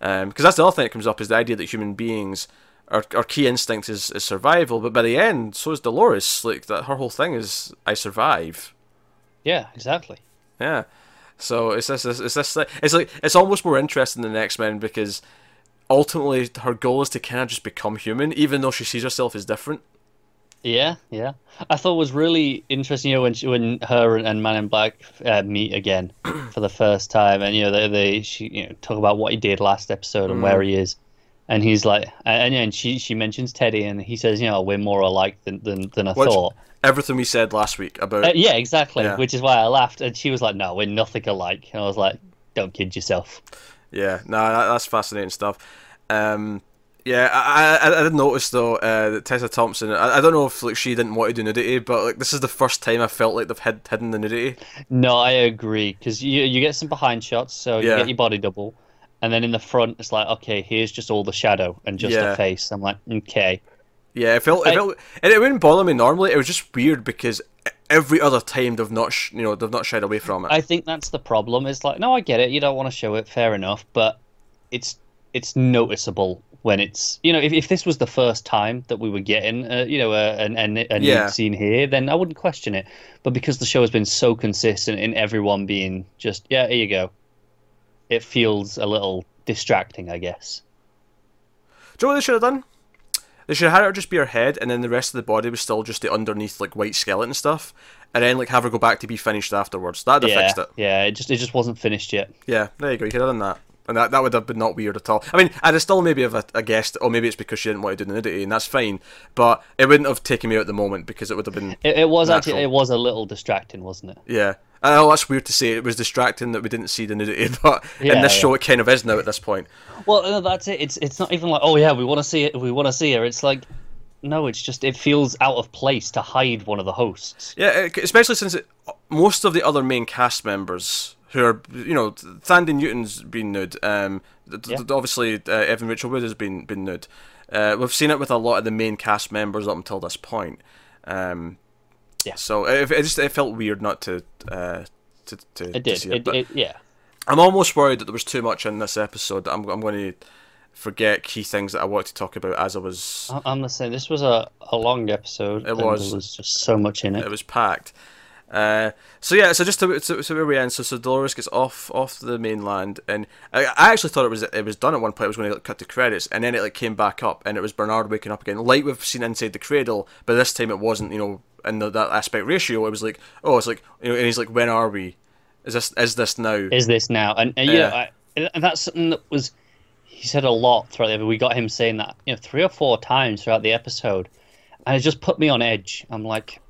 Um, because that's the other thing that comes up is the idea that human beings, our, our key instinct is, is survival. But by the end, so is Dolores. Like that, her whole thing is I survive. yeah, exactly. Yeah. So it's this, it's this, it's like it's almost more interesting than X Men because ultimately her goal is to kind of just become human, even though she sees herself as different. Yeah, yeah. I thought it was really interesting, you know, when she, when her and, and Man in Black uh, meet again for the first time, and you know they, they she you know talk about what he did last episode and where he is, and he's like, and, and she she mentions Teddy, and he says, you know, we're more alike than than, than I Which- thought. Everything we said last week about Uh, yeah, exactly. Yeah. Which is why I laughed, and she was like, no, we're nothing alike, and I was like, don't kid yourself. Yeah, no, that, that's fascinating stuff. Um, yeah, I, I, I did notice though uh, that Tessa Thompson. I, I don't know if like she didn't want to do nudity, but like this is the first time I felt like they've hid, hidden the nudity. No, I agree because you you get some behind shots, so you Yeah. get your body double, and then in the front it's like, okay, here's just all the shadow and just Yeah. a face. I'm like, okay, Yeah, it felt, it I- felt, and it wouldn't bother me normally. It was just weird because every other time they've not, sh- you know, they've not shied away from it. I think that's the problem. It's like, no, I get it. You don't want to show it, fair enough, but it's it's noticeable when it's you know if, if this was the first time that we were getting uh, you know a, an, a, a Yeah. scene here, then I wouldn't question it. But because the show has been so consistent in everyone being just yeah, here you go, it feels a little distracting, I guess. Do you know what they should have done? They should have had her just be her head, and then the rest of the body was still just the underneath like white skeleton stuff, and then like have her go back to be finished afterwards. That'd have yeah, fixed it. yeah, it just it just wasn't finished yet. Yeah, there you go. You could have done that. And that, that would have been not weird at all. I mean, I'd still maybe have a, a guessed, or maybe it's because she didn't want to do the nudity, and that's fine. But it wouldn't have taken me out at the moment because it would have been. It, it was actually it was a little distracting, wasn't it? Yeah. Oh, that's weird to say. It was distracting that we didn't see the nudity, but in this yeah. show it kind of is now at this point. Well, no, that's it. It's it's not even like oh yeah, we want to see it. We want to see her. It's like no, it's just it feels out of place to hide one of the hosts. Yeah, especially since it, most of the other main cast members who are you know Thandie Newton's been nude. Um, Yeah. obviously uh, Evan Rachel Wood has been been nude. Uh, we've seen it with a lot of the main cast members up until this point. Um, Yeah. So it, it just it felt weird not to uh, to to, It to did. see It, but it, yeah. I'm almost worried that there was too much in this episode. that I'm I'm going to forget key things that I wanted to talk about as I was. I'm the same. This was a, a long episode. It was. There was just so much in it. It was packed. Uh, so yeah, so just to, to, so where we end. So, so Dolores gets off off the mainland, and I, I actually thought it was it was done at one point. It was going to like, cut to credits, and then it like came back up, and it was Bernard waking up again, like we've seen inside the cradle. But this time it wasn't, you know, in the, that aspect ratio. It was like, oh, it's like, you know, and he's like, when are we? Is this is this now? Is this now? And, and yeah, I, and that's something that was he said a lot throughout the. We got him saying that you know three or four times throughout the episode, and it just put me on edge. I'm like,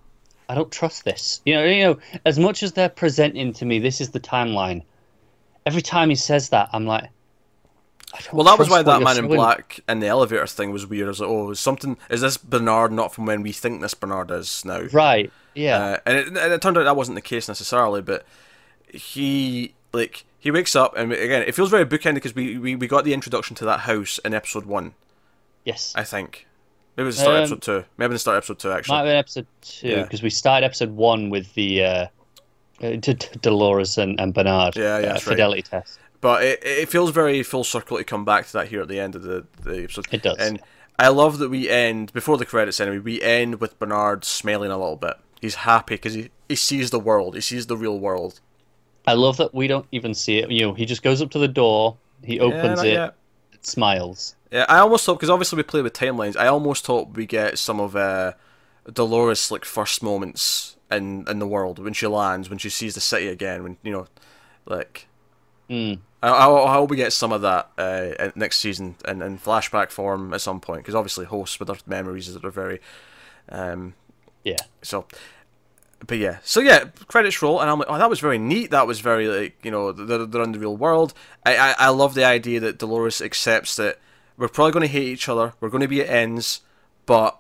I don't trust this. You know, you know, as much as they're presenting to me, this is the timeline. Every time he says that, I'm like, I don't Well, that was why that man in black and the elevator thing was weird. I was like, oh, is something is this Bernard not from when we think this Bernard is now? Right? Yeah. Uh, and, it, and it turned out that wasn't the case necessarily, but he like he wakes up and again it feels very bookended because we, we we got the introduction to that house in episode one, yes. I think. Maybe it was the start of Um, episode two. Maybe the start of episode two Might actually. have been episode two Yeah. because we started episode one with the uh, uh, D- D- Dolores and, and Bernard Yeah, yeah, uh, that's right. fidelity test. But it, it feels very full circle to come back to that here at the end of the, the episode. It does. And I love that we end before the credits anyway. We end with Bernard smiling a little bit. He's happy because he, he sees the world. He sees the real world. I love that we don't even see it. You know, he just goes up to the door, he opens not it, yet. Smiles. Yeah, I almost hope because obviously we play with timelines. I almost hope we get some of uh, Dolores like first moments in in the world when she lands, when she sees the city again, when you know, like. Mm. I, I, I hope we get some of that uh, next season in, in flashback form at some point because obviously hosts with their memories that are very, um, Yeah. so. But yeah, so yeah, credits roll, and I'm like, oh, that was very neat. That was very like, you know, they're, they're in the real world. I, I I love the idea that Dolores accepts that we're probably going to hate each other. We're going to be at ends, but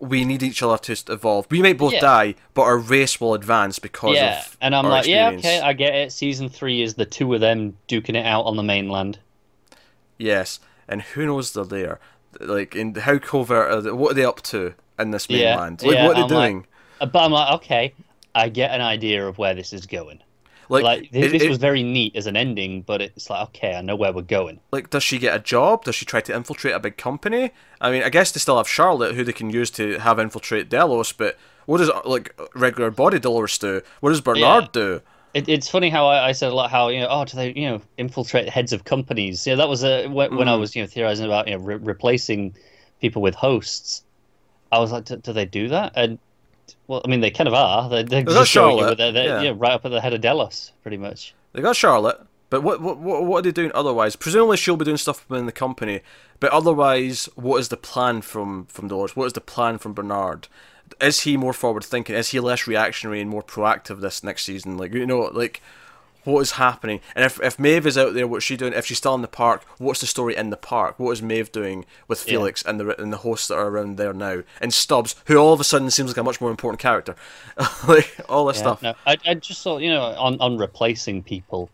we need each other to evolve. We might both Yeah. die, but our race will advance because Yeah. of And I'm like, yeah, okay, I get it. Season three is the two of them duking it out on the mainland. Yes, and who knows they're there? Like, in how covert are they, What are they up to in this Yeah, mainland? Like, yeah, what are I'm they like- doing? Uh, But I'm like, okay, I get an idea of where this is going. Like, Like, th- it- this it- was very neat as an ending, but it's like, okay, I know where we're going. like, does she get a job? Does she try to infiltrate a big company? I mean, I guess they still have Charlotte, who they can use to have infiltrate Delos. But what does like regular body Dolores do? What does Bernard Yeah. do? It, it's funny how I, I said a lot how you know oh do they you know infiltrate heads of companies yeah that was a when, when I Mm. was you know theorizing about you know re- replacing people with hosts I was like do, do they do that and well I mean they kind of are they're, they're got just showing you Charlotte, they're, they're, yeah. yeah, right up at the head of Delos pretty much They got Charlotte, but what what what what are they doing otherwise? Presumably she'll be doing stuff within the company, but otherwise, what is the plan from from Dolores? What is the plan from Bernard? Is he more forward thinking? Is he less reactionary and more proactive this next season? Like you know, like what is happening? And if if Maeve is out there, what's she doing? If she's still in the park, what's the story in the park? What is Maeve doing with Yeah. Felix and the and the hosts that are around there now? And Stubbs, who all of a sudden seems like a much more important character, like all this Yeah, stuff. no, I, I just thought you know on, on replacing people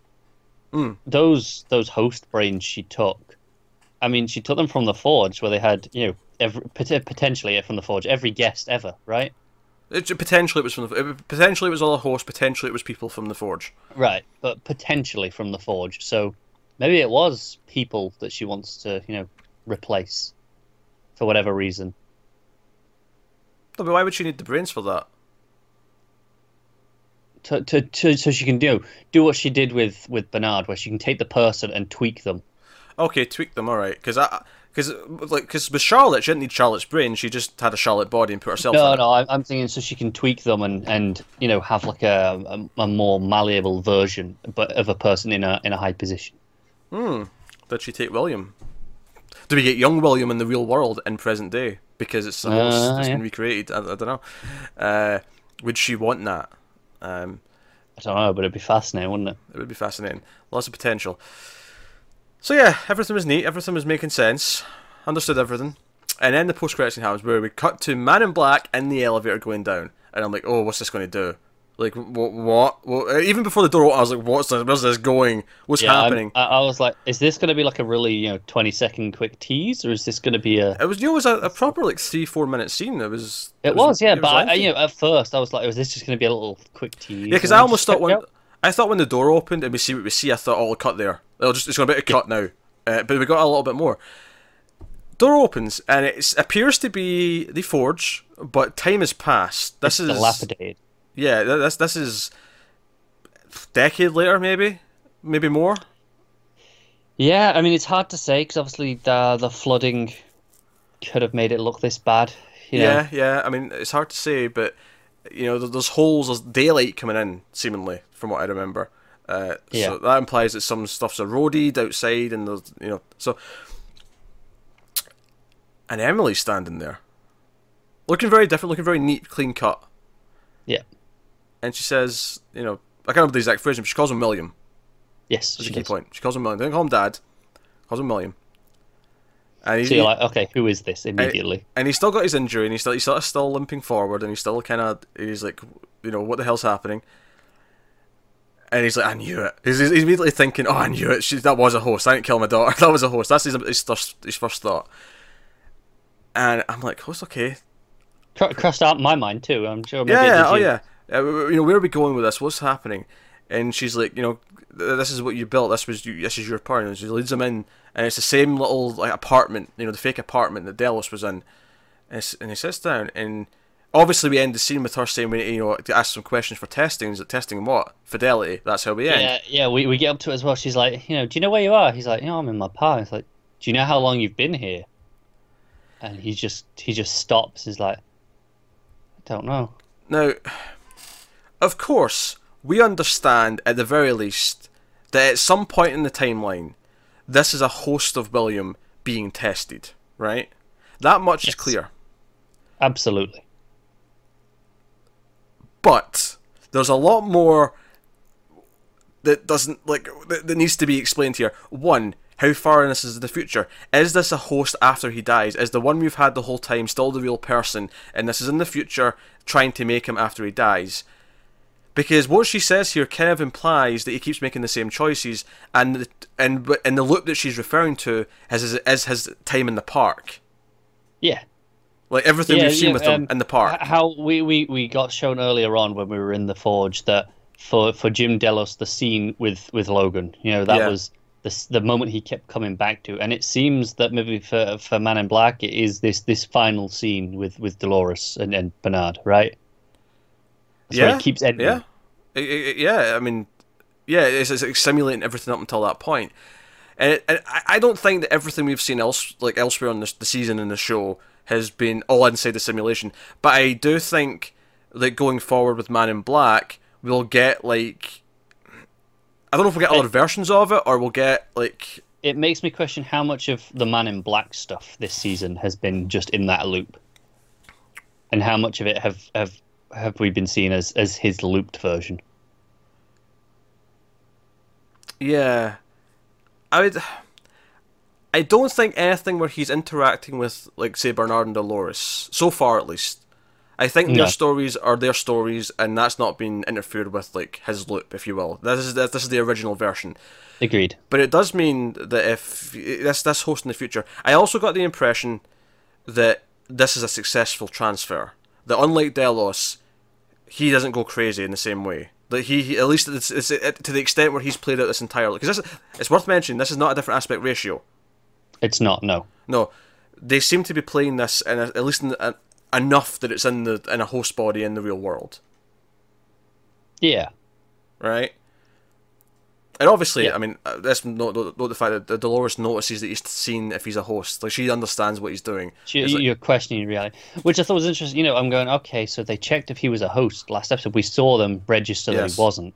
Mm. those those host brains she took I mean she took them from the Forge where they had you know every, potentially from the Forge every guest ever right It, potentially, it was from the potentially it was all a horse. Potentially, it was people from the Forge. Right, but potentially from the Forge. So maybe it was people that she wants to, you know, replace for whatever reason. No, but why would she need the brains for that? To, to, to so she can do do what she did with with Bernard, where she can take the person and tweak them. Okay, tweak them, all right. Because I, because like, because with Charlotte, she didn't need Charlotte's brain. She just had a Charlotte body and put herself. No, in no, I'm, I'm thinking so she can tweak them and and you know have like a, a a more malleable version, but of a person in a in a high position. Hmm. Did she take William? Do we get young William in the real world in present day? Because it's Uh, that's yeah. been recreated. I, I don't know. Uh, would she want that? Um, I don't know, but it'd be fascinating, wouldn't it? It would be fascinating. Lots of potential. So yeah, everything was neat. Everything was making sense. Understood everything. And then the post credits scene happens where we cut to Man in Black in the elevator going down, and I'm like, oh, what's this going to do? Like what? What? Well, even before the door, opened, I was like, "What's this? Where's this going? What's Yeah, happening?" I, I was like, is this going to be like a really you know twenty second quick tease, or is this going to be a? It was you know, it was a, a proper like three four minute scene. It was. It was, yeah, it but I, I, you know, at first I was like, oh, was this just going to be a little quick tease? Yeah, because I almost thought when. I thought when the door opened and we see what we see, I thought, "Oh, we'll cut there. It'll just it's going to be a cut now." Uh, but we got a little bit more. Door opens and it appears to be the forge, but time has passed. This It's is dilapidated. yeah. This this is decade later, maybe, maybe more. Yeah, I mean it's hard to say because obviously the the flooding could have made it look this bad. You know? Yeah, yeah. I mean, it's hard to say, but you know, there's holes, there's daylight coming in, seemingly, from what I remember. Uh, Yeah. So that implies that some stuff's eroded outside, and there's, you know, so. And Emily's standing there, looking very different, looking very neat, clean cut, Yeah. and she says, you know, I can't remember the exact phrase, but she calls him William. Yes. That's she a key does. point. She calls him William. They don't call him Dad. Calls him William. And he's, So you're like, okay, who is this immediately? and he's still got his injury, and he's still he's still, still limping forward, and he's still kind of he's like, you know, what the hell's happening? And he's like, I knew it. He's, he's immediately thinking, oh, I knew it. She, that was a host. I didn't kill my daughter. That was a host. That's his, his, first, his first thought. And I'm like, host, okay. Cro- crossed out my mind too. I'm sure. Maybe Yeah, yeah, oh you. yeah. Uh, you know, where are we going with this? What's happening? And she's like, you know, this is what you built. This was you, this is your part. And she leads him in, and it's the same little like apartment, you know, the fake apartment that Delos was in. And, and he sits down, and obviously we end the scene with her saying, we, you know, to ask some questions for testing. Is it testing what? Fidelity. That's how we end. Yeah, yeah. We, we get up to it as well. She's like, you know, do you know where you are? He's like, you know, I'm in my pal. He's like, do you know how long you've been here? And he just he just stops. He's like, I don't know. Now, of course, we understand at the very least that at some point in the timeline, this is a host of William being tested, right? That much is clear. Absolutely. But there's a lot more that doesn't like that, that needs to be explained here. One, how far in this is the future? Is this a host after he dies? Is the one we've had the whole time still the real person, and this is in the future trying to make him after he dies? Because what she says here kind of implies that he keeps making the same choices, and the, and and the loop that she's referring to is is, is his time in the park, Yeah. like everything yeah, we've seen yeah, with him um, in the park. How we, we, we got shown earlier on when we were in the forge that for, for Jim Delos the scene with, with Logan, you know, that Yeah. was the the moment he kept coming back to, and it seems that maybe for for Man in Black it is this this final scene with, with Dolores and, and Bernard, right? Yeah, it keeps ending. Yeah, yeah. I mean, yeah, it's, it's simulating everything up until that point, and, it, and I, I don't think that everything we've seen else like elsewhere on this, the season in the show has been oh, all inside the simulation. But I do think that going forward with Man in Black, we'll get like I don't know if we'll get other versions of it or we'll get like It makes me question how much of the Man in Black stuff this season has been just in that loop, and how much of it have have have we been seeing as as his looped version. Yeah. I would. I don't think anything where he's interacting with, like, say, Bernard and Dolores, so far at least. I think No. their stories are their stories, and that's not been interfered with, like, his loop, if you will. This is this is the original version. Agreed. But it does mean that if this this host in the future, I also got the impression that this is a successful transfer. That unlike Delos, he doesn't go crazy in the same way. That he, he- at least it's, it's, it, to the extent where he's played out this entirely. Because this, it's worth mentioning, this is not a different aspect ratio. It's not. No. No, they seem to be playing this in a, at least in a, enough that it's in the in a host body in the real world, Yeah. right? And obviously, Yeah. I mean, uh, let's note, note, note the fact that Dolores notices that he's seen if he's a host. Like she understands what he's doing. You, It's like- you're questioning reality, which I thought was interesting. You know, I'm going, okay, so they checked if he was a host last episode. We saw them register that Yes. he wasn't,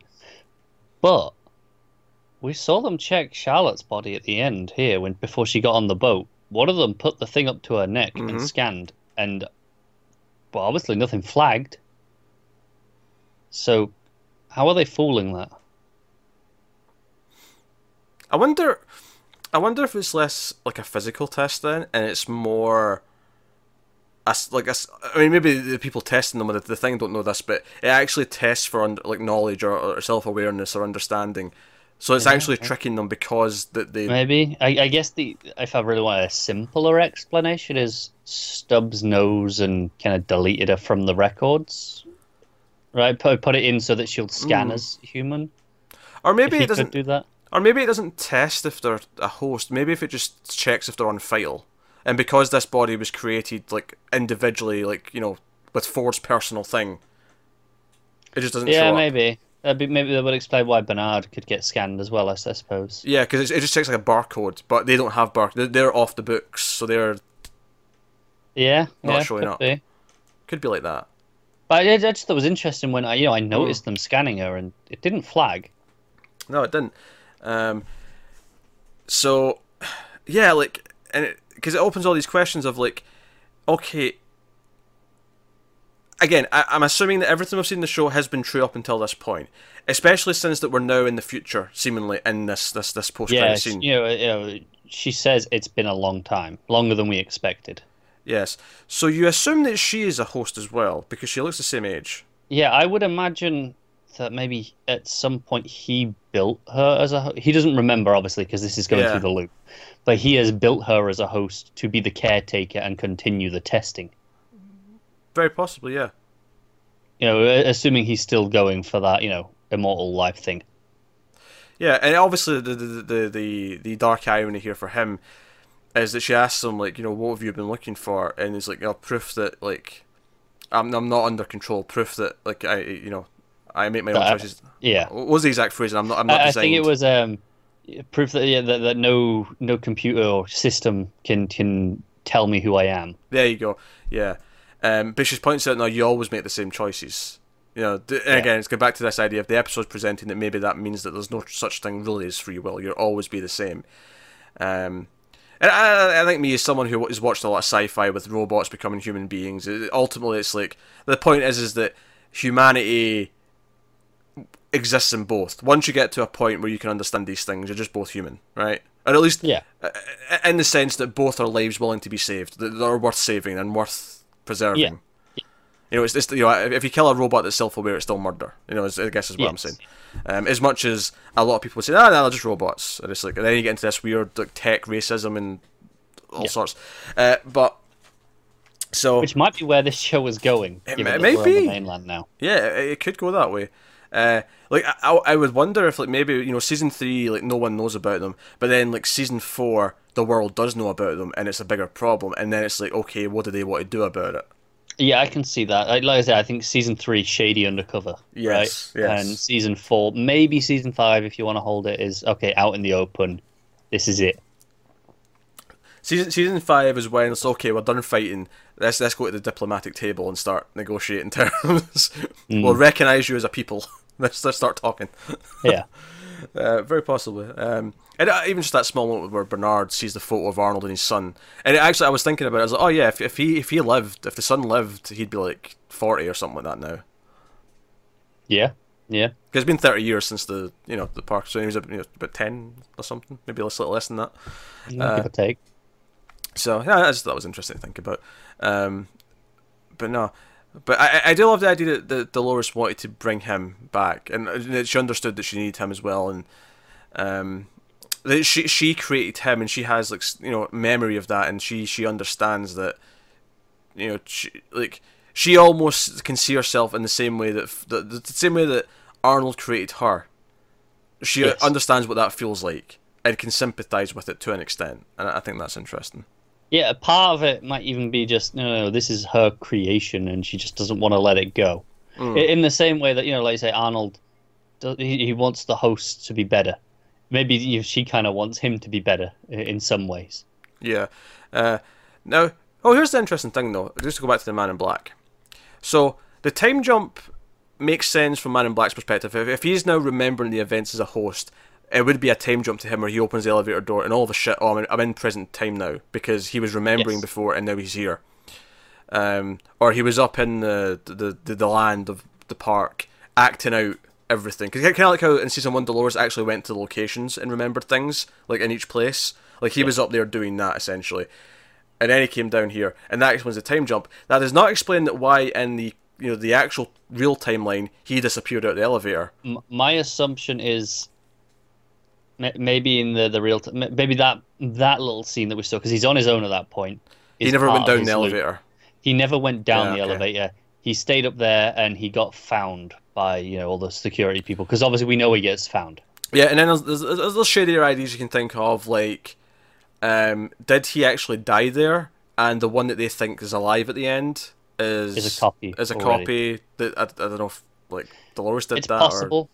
but we saw them check Charlotte's body at the end here when before she got on the boat. One of them put the thing up to her neck and Mhm. scanned, and well, obviously nothing flagged. So, how are they fooling that? I wonder. I wonder if it's less like a physical test then, and it's more a like a I mean, maybe the people testing them with the thing don't know this, but it actually tests for under, like knowledge or, or self awareness or understanding. So it's mm-hmm, actually tricking them because that they Maybe I, I guess the if I really want a simpler explanation is Stubbs knows and kind of deleted her from the records, right? Put put it in so that she'll scan hmm. as human. or maybe he it doesn't do that. Or maybe it doesn't test if they're a host. Maybe if it just checks if they're on file. And because this body was created like individually, like you know, with Ford's personal thing, it just doesn't Yeah, maybe. That'd be, maybe that would explain why Bernard could get scanned as well. I suppose. Yeah, because it just checks like a barcode, but they don't have bar. They're, they're off the books, so they're Yeah, Not yeah, showing could up. be. could be like that. But I, I just thought it was interesting when I, you know, I noticed hmm. them scanning her and it didn't flag. No, it didn't. Um, so, yeah, like, and because it, opens all these questions of like, okay. Again, I, I'm assuming that everything we've seen in the show has been true up until this point, especially since that we're now in the future, seemingly in this this this post Yeah, credit she- scene. you know, you know, she says it's been a long time, longer than we expected. Yes, so you assume that she is a host as well because she looks the same age. Yeah, I would imagine that maybe at some point he built her as a he doesn't remember, obviously, because this is going Yeah. through the loop. But he has built her as a host to be the caretaker and continue the testing. Very possibly, yeah. You know, assuming he's still going for that, you know, immortal life thing. Yeah, and obviously the the, the the the dark irony here for him is that she asks him like, you know, what have you been looking for? And he's like, oh, proof that like I'm I'm not under control. Proof that like I you know I make my own choices. Yeah. What was the exact phrase? I'm not. I'm not I, I think it was um, proof that yeah that, that no no computer or system can can tell me who I am. There you go. Yeah. Um, she points out now you always make the same choices. You know, th- and again, it's going back to this idea of the episode's presenting that maybe that means that there's no such thing really as free will. You'll always be the same. Um, and I, I think me as someone who has watched a lot of sci-fi with robots becoming human beings, ultimately it's like the point is is that humanity exists in both. Once you get to a point where you can understand these things, you're just both human, right? Or at least Yeah. uh, in the sense that both are lives willing to be saved, that are worth saving and worth preserving. Yeah. You know, it's, it's you know, if you kill a robot that's self-aware, it's still murder. You know, I guess is what I'm saying. Um, as much as a lot of people say, ah, no, they're just robots, and it's like, and then you get into this weird like, tech racism and all Yeah. sorts. Uh, but so Which might be where this show is going. It given may- that may we're on be. the mainland now. yeah, it, it could go that way. Uh, like I, I would wonder if like maybe you know season three like no one knows about them, but then like season four the world does know about them and it's a bigger problem, and then it's like okay, what do they want to do about it? Yeah, I can see that. Like like I said, I think season three, shady undercover, Yes, right? yes. And season four, maybe season five, if you want to hold it, is okay out in the open. This is it. Season season five is when it's okay. We're done fighting. Let's let's go to the diplomatic table and start negotiating terms. we'll recognize you as a people. Let's let's start talking. Yeah, Uh, very possibly. Um, and uh, even just that small moment where Bernard sees the photo of Arnold and his son, and actually I was thinking about. it. I was like, oh yeah, if, if he if he lived, if the son lived, he'd be like forty or something like that now. yeah, yeah. Because it's been thirty years since the you know the park, so he was you know, about ten or something, maybe a little less than that. Uh, Give or take. So yeah, I just thought it was interesting to think about. Um, but no, but I, I do love the idea that, that Dolores wanted to bring him back, and that she understood that she needed him as well, and um, that she she created him, and she has like you know memory of that, and she she understands that you know she, like she almost can see herself in the same way that the, the same way that Arnold created her. She Yes. understands what that feels like and can sympathize with it to an extent, and I think that's interesting. Yeah, a part of it might even be just no, no, no, this is her creation, and she just doesn't want to let it go. Mm. In the same way that you know, like you say Arnold, he, he wants the host to be better. Maybe she kind of wants him to be better in some ways. Yeah. Uh, now, oh, here's the interesting thing, though. Just to go back to the Man in Black. So the time jump makes sense from Man in Black's perspective. If, if he's now remembering the events as a host, it would be a time jump to him where he opens the elevator door and all a shit. Oh, I'm in, I'm in present time now because he was remembering Yes. before and now he's here. Um, or he was up in the the, the, the land of the park acting out everything. Because kind of like how in season one Dolores actually went to locations and remembered things like in each place. Like he was up there doing that essentially. and then he came down here, and that explains the time jump. That does not explain that why in the you know the actual real timeline he disappeared out the elevator. M- my assumption is maybe in the the real t- maybe that that little scene that we saw because he's on his own at that point. He never went down the loop. elevator. He never went down Yeah, the okay. elevator. He stayed up there and he got found by you know all the security people because obviously we know he gets found. Yeah, and then there's, there's, there's little shadier ideas you can think of, like, um, did he actually die there? And the one that they think is alive at the end is Is a copy Is a already. copy that I, I don't know if like Dolores did It's that possible.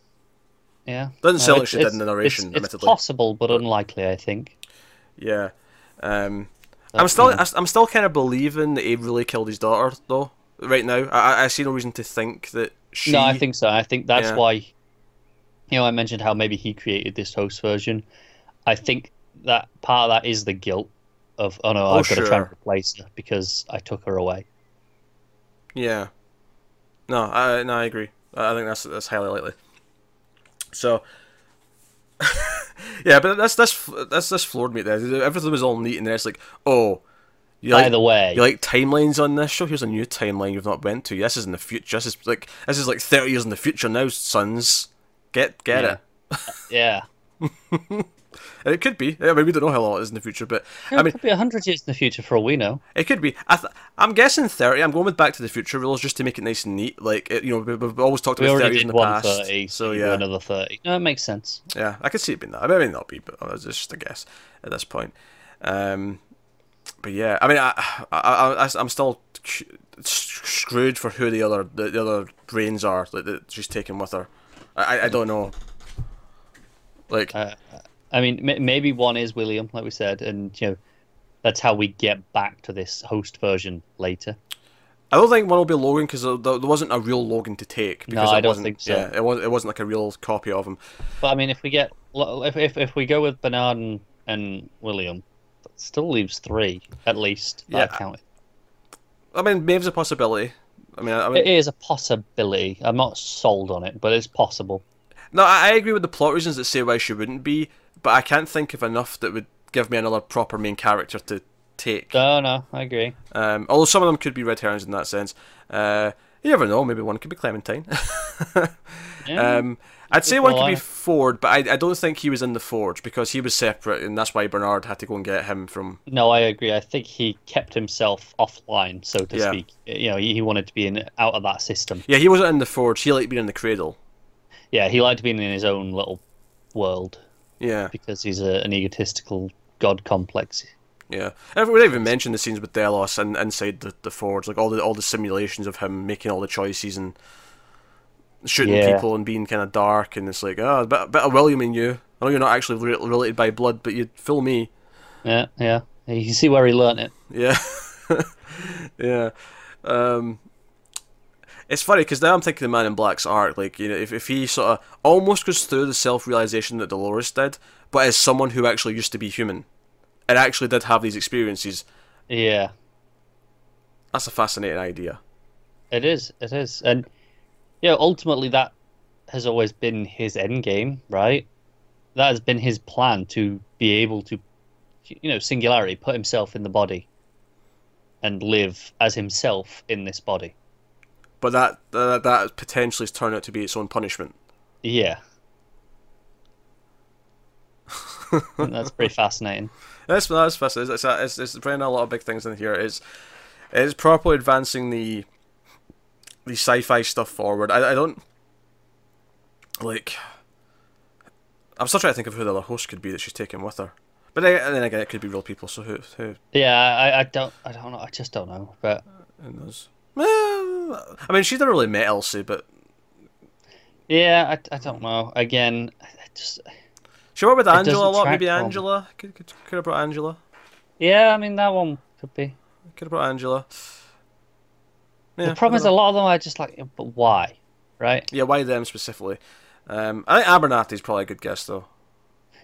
Yeah. Doesn't sound like she did in the narration, It's, it's possible, but unlikely, I think. yeah. Um, I'm still yeah. I'm still kind of believing that he really killed his daughter though. Right now, I I- see no reason to think that she. No, I think so. I think that's Yeah. why. You know, I mentioned how maybe he created this host version. I think that part of that is the guilt of, oh no, Oh, I've got to try and replace her because I took her away. Yeah. No, I no, I agree. I I think that's that's highly likely. So. yeah, but that's that's that's that's floored me. There, everything was all neat, and then it's like, oh, you By like, the way, you like timelines on this show? Here's a new timeline you've not went to. This is in the future. This is like this is like thirty years in the future now, sons. Get get Yeah. it. yeah, And it could be. I mean, we don't know how long it is in the future, but I mean, it could be hundred years in the future for all we know. It could be. I th- I'm guessing thirty. I'm going with Back to the Future rules just to make it nice and neat. Like it, you know, we- we've always talked about thirties in the past. thirty, so yeah, another thirty. No, it makes sense. yeah, I could see it being that. I mean, it may not be, but it's just a guess at this point. Um, but yeah, I mean, I, I, I, I'm still screwed for who the other the, the other brains are that, that she's taking with her. I, I- I don't know. Like, Uh, I mean, m- maybe one is William, like we said, and you know, that's how we get back to this host version later. I don't think one will be Logan because there, there wasn't a real Logan to take. Because I it don't wasn't, think so. Yeah, it was. It wasn't like a real copy of him. But I mean, if we get if if, if we go with Bernard and, and William, that still leaves three at least. That Yeah. I counted. I mean, a possibility. I mean, I mean, It is a possibility. I'm not sold on it, but it's possible. No, I, I agree with the plot reasons that say why she wouldn't be, but I can't think of enough that would give me another proper main character to take. Oh no, I agree. Um, although some of them could be red herrings in that sense. Uh, you never know. Maybe one could be Clementine. Yeah. um, I'd say one could be Ford, but I, I don't think he was in the Forge because he was separate, and that's why Bernard had to go and get him from. no, I agree. I think he kept himself offline, so to Yeah. speak. You know, he, he wanted to be in out of that system. Yeah, he wasn't in the Forge. He liked being in the Cradle. Yeah, he liked being in his own little world Yeah, because he's a, an egotistical god complex. yeah. Didn't even mention the scenes with Delos and inside the, the Forge, like all the all the simulations of him making all the choices and shooting Yeah. people and being kind of dark, and it's like, oh, a bit, a bit of William in you. I know you're not actually re- related by blood, but you'd fool me. Yeah, yeah. You can see where he learnt it. Yeah, yeah. Um, it's funny because now I'm thinking the Man in Black's arc. Like, you know, if if he sort of almost goes through the self realization that Dolores did, but as someone who actually used to be human, and actually did have these experiences, Yeah, that's a fascinating idea. it is. It is, and yeah, ultimately that has always been his end game, right? That has been his plan to be able to, you know, singularity, put himself in the body, and live as himself in this body. But that that, that potentially has turned out to be its own punishment. Yeah. That's pretty fascinating. That's that's fascinating. It's, it's, it's bringing a lot of big things in here. It's it's properly advancing the the sci-fi stuff forward. I, I don't like. I'm still trying to think of who the other host could be that she's taking with her. But then, then again, it could be real people. So who who, Yeah, I, I don't, I don't know. I just don't know. But who knows? I mean, she's never really met Elsie, but yeah, I, I don't know. Again, I just she worked with Angela a lot. Maybe. Angela could could, could have brought Angela. yeah. I mean, that one could be. Could have brought Angela. Yeah, the problem is don't a lot of them are just like, but why, right? yeah, why them specifically? Um, I think Abernathy's probably a good guess though.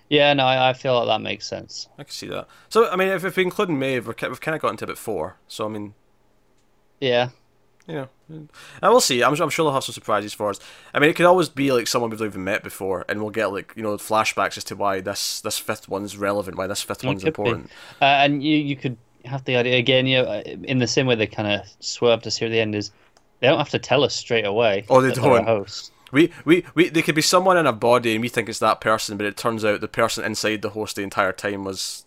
Yeah, no, I, I feel like that makes sense. I can see that. So, I mean, if, if we include Maeve, we're, we've kind of gotten to about four. So, I mean, Yeah, you know, and we'll see. I'm, I'm sure they'll have some surprises for us. I mean, it could always be like someone we've even met before, and we'll get like you know flashbacks as to why this this fifth one's relevant, why this fifth It one's important. uh, and you you could have the idea again. You know, uh, in the same way they kind of swerved us here at the end is they don't have to tell us straight away. Oh, they don't. host. We, we, we, they could be someone in a body, and we think it's that person, but it turns out the person inside the host the entire time was.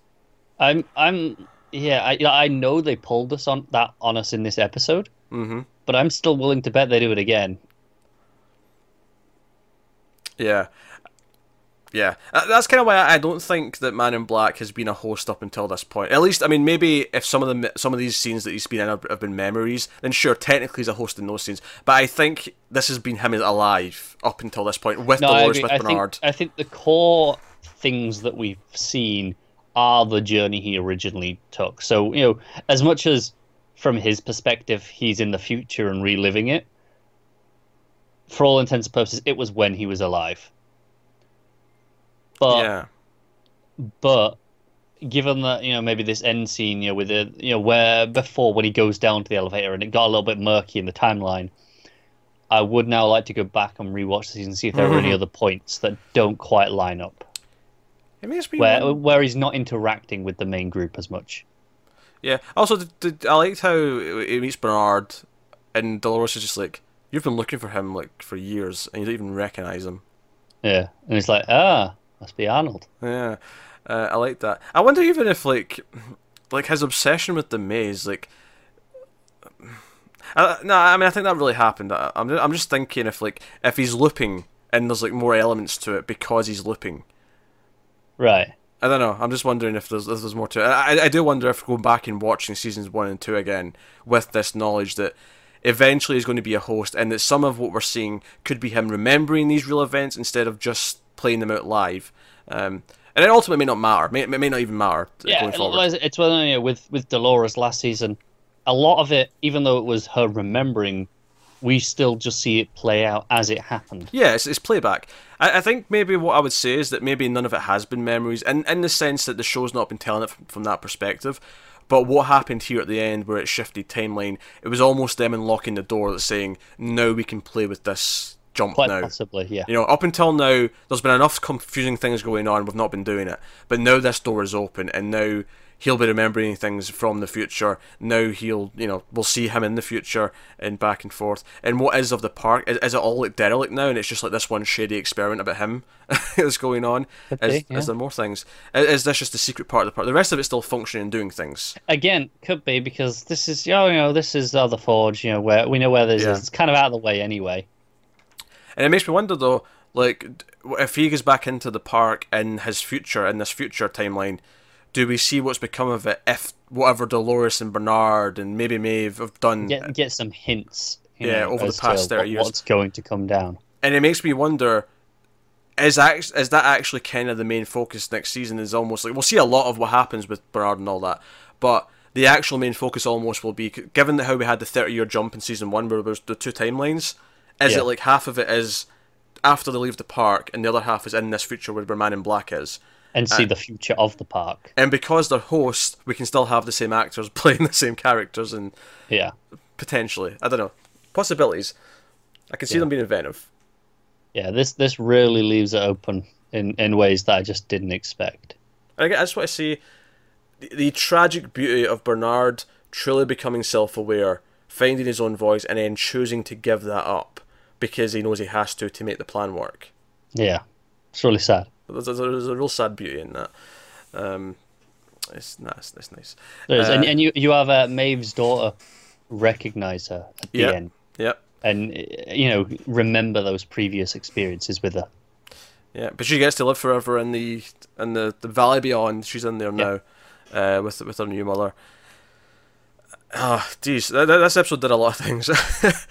I'm, I'm, yeah, I, I know they pulled us on that on us in this episode, hmm but I'm still willing to bet they do it again. Yeah, yeah. Uh, That's kind of why I don't think that Man in Black has been a host up until this point. At least, I mean, maybe if some of the some of these scenes that he's been in have, have been memories, then sure, technically he's a host in those scenes. But I think this has been him alive up until this point with No, Dolores, with I Bernard. think I think the core things that we've seen are the journey he originally took. So you know, as much as from his perspective he's in the future and reliving it, for all intents and purposes, it was when he was alive. But yeah, but given that you know maybe this end scene, you know, with the you know where before when he goes down to the elevator and it got a little bit murky in the timeline, I would now like to go back and rewatch the season and see if there are any Mhm. other points that don't quite line up, it makes me. where wonder- where he's not interacting with the main group as much. Yeah. Also, did, did, I liked how he meets Bernard, and Dolores is just like, "You've been looking for him like for years, and you don't even recognize him." Yeah, and he's like ah, must be Arnold. Yeah, uh, I like that. I wonder even if like, like his obsession with the maze, like. Uh, no, I mean I think that really happened. I, I'm I'm just thinking if like if he's looping and there's like more elements to it because he's looping. Right. I don't know. I'm just wondering if there's if there's more to it. I, I do wonder if going back and watching seasons one and two again with this knowledge that eventually he's going to be a host, and that some of what we're seeing could be him remembering these real events instead of just playing them out live. Um, and it ultimately may not matter. May, it may not even matter Yeah, going forward. it's- it's well with with Dolores last season. A lot of it, even though it was her remembering, we still just see it play out as it happened. Yeah, it's, it's playback. I, I think maybe what I would say is that maybe none of it has been memories, in, in the sense that the show's not been telling it from, from that perspective. But what happened here at the end, where it shifted timeline, it was almost them unlocking the door that's saying, now we can play with this jump Quite now. possibly, yeah. You know, up until now, there's been enough confusing things going on. We've not been doing it, but now this door is open, and now he'll be remembering things from the future. Now he'll, you know, we'll see him in the future and back and forth. And what is of the park? Is, is it all like derelict now, and it's just like this one shady experiment about him that's going on? Could Is, yeah. is there more things? Is, is this just the secret part of the park? The rest of it's still functioning and doing things. Again, could be because this is oh, you know this is the other forge. You know where we know where this Yeah. is. It's kind of out of the way anyway. And it makes me wonder though, like, if he goes back into the park in his future, in this future timeline, do we see what's become of it if whatever Dolores and Bernard and maybe Maeve have done? Get get some hints. Yeah, know, over the past 30 what- years. what's going to come down. And it makes me wonder. Is act- is that actually kind of the main focus next season? Is almost like we'll see a lot of what happens with Bernard and all that, but the actual main focus almost will be given that how we had the thirty year jump in season one where there's the two timelines. Is Yeah. it like half of it is after they leave the park, and the other half is in this future where Man in Black is? And see uh, the future of the park. And because they're hosts, we can still have the same actors playing the same characters, and Yeah, potentially, I don't know, possibilities. I can see Yeah. them being inventive. yeah. This this really leaves it open in in ways that I just didn't expect. And again, I just want to see the, the tragic beauty of Bernard truly becoming self aware, finding his own voice, and then choosing to give that up because he knows he has to to make the plan work. Yeah, it's really sad. There's, there's, there's a real sad beauty in that. Um, it's nice. It's nice. There is, and Uh, and you you have uh, Maeve's daughter recognize her at the Yeah. end, Yep. and uh, you know remember those previous experiences with her. Yeah, but she gets to live forever in the in the, the valley beyond. She's in there now, uh, with with her new mother. Ah, geez, that, that- this episode did a lot of things.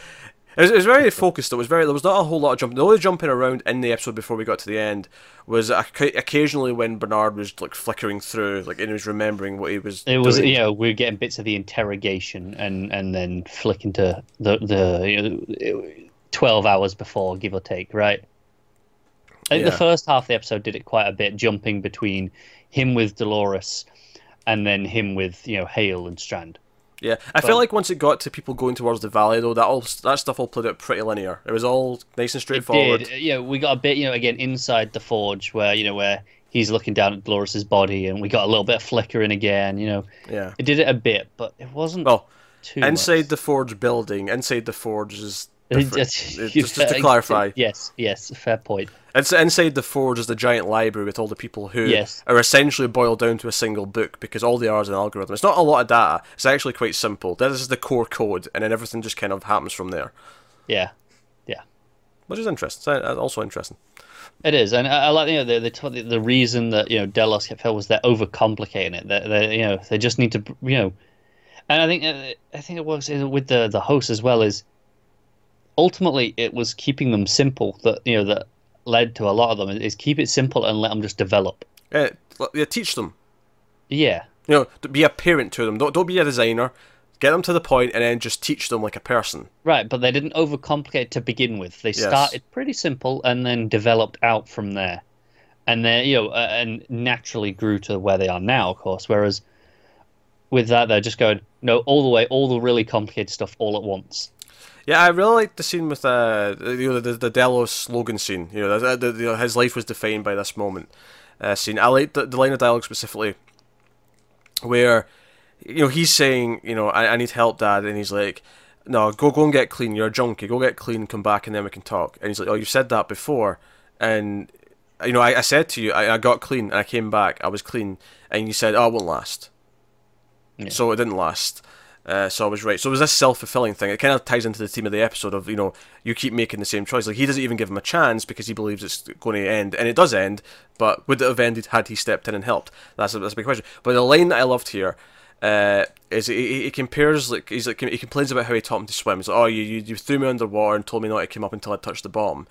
it, was, it was very focused. It was very there was not a whole lot of jumping. The only jumping around in the episode before we got to the end was occa- occasionally when Bernard was like flickering through, like and he was remembering what he was. It was doing. know we are getting bits of the interrogation and and then flicking to the the you know, twelve hours before, give or take, right? I think Yeah. the first half of the episode did it quite a bit, jumping between him with Dolores and then him with you know Hale and Strand. Yeah, I feel um, like once it got to people going towards the valley, though, that all that stuff all played out pretty linear. It was all nice and straightforward. It did. Know, we got a bit, you know, again inside the forge where you know where he's looking down at Dolores's body, and we got a little bit of flickering again. You know, Yeah. it did it a bit, but it wasn't Well, too inside much. the Forge building, inside the Forge is. Just- just, to clarify, Yes, yes, fair point. it's inside the Forge is the giant library with all the people who Yes. are essentially boiled down to a single book because all they are is an algorithm. It's not a lot of data. It's actually quite simple. This is the core code, and then everything just kind of happens from there, Yeah, yeah. which is interesting. It's uh, also interesting. It is, and I, I like you know the, the the reason that you know Delos felt was they're overcomplicating it. That they, you know they just need to you know, and I think uh, I think it works with the the host as well. Is ultimately it was keeping them simple that you know that led to a lot of them is keep it simple and let them just develop. Yeah, yeah, teach them. Yeah, You know, be a parent to them. Don't don't be a designer. Get them to the point, and then just teach them like a person. right. But they didn't overcomplicate to begin with. They Yes. started pretty simple and then developed out from there, and then you know uh, and naturally grew to where they are now. Of course, whereas with that they're just going no all the way, all the really complicated stuff all at once. Yeah, I really like the scene with uh, you know, the the Delos Logan scene. You know, the, the, the, his life was defined by this moment. Uh, scene. I like the, the line of dialogue specifically, where you know he's saying, you know, I, I need help, Dad, and he's like, No, go go and get clean. You're a junkie. Go get clean. Come back, and then we can talk. And he's like, Oh, you said that before, and you know, I, I said to you, I, I got clean, and I came back. I was clean, and you said, Oh, it won't last. Yeah. So it didn't last. Uh, so I was right. So it was this self fulfilling thing. It kind of ties into the theme of the episode of you know you keep making the same choice. Like he doesn't even give him a chance because he believes it's going to end, and it does end. But would it have ended had he stepped in and helped? That's a, that's a big question. But the line that I loved here uh, is he, he- compares like he's like he complains about how he taught him to swim. He's like, oh you, you you threw me underwater and told me not to come up until I touched the bottom.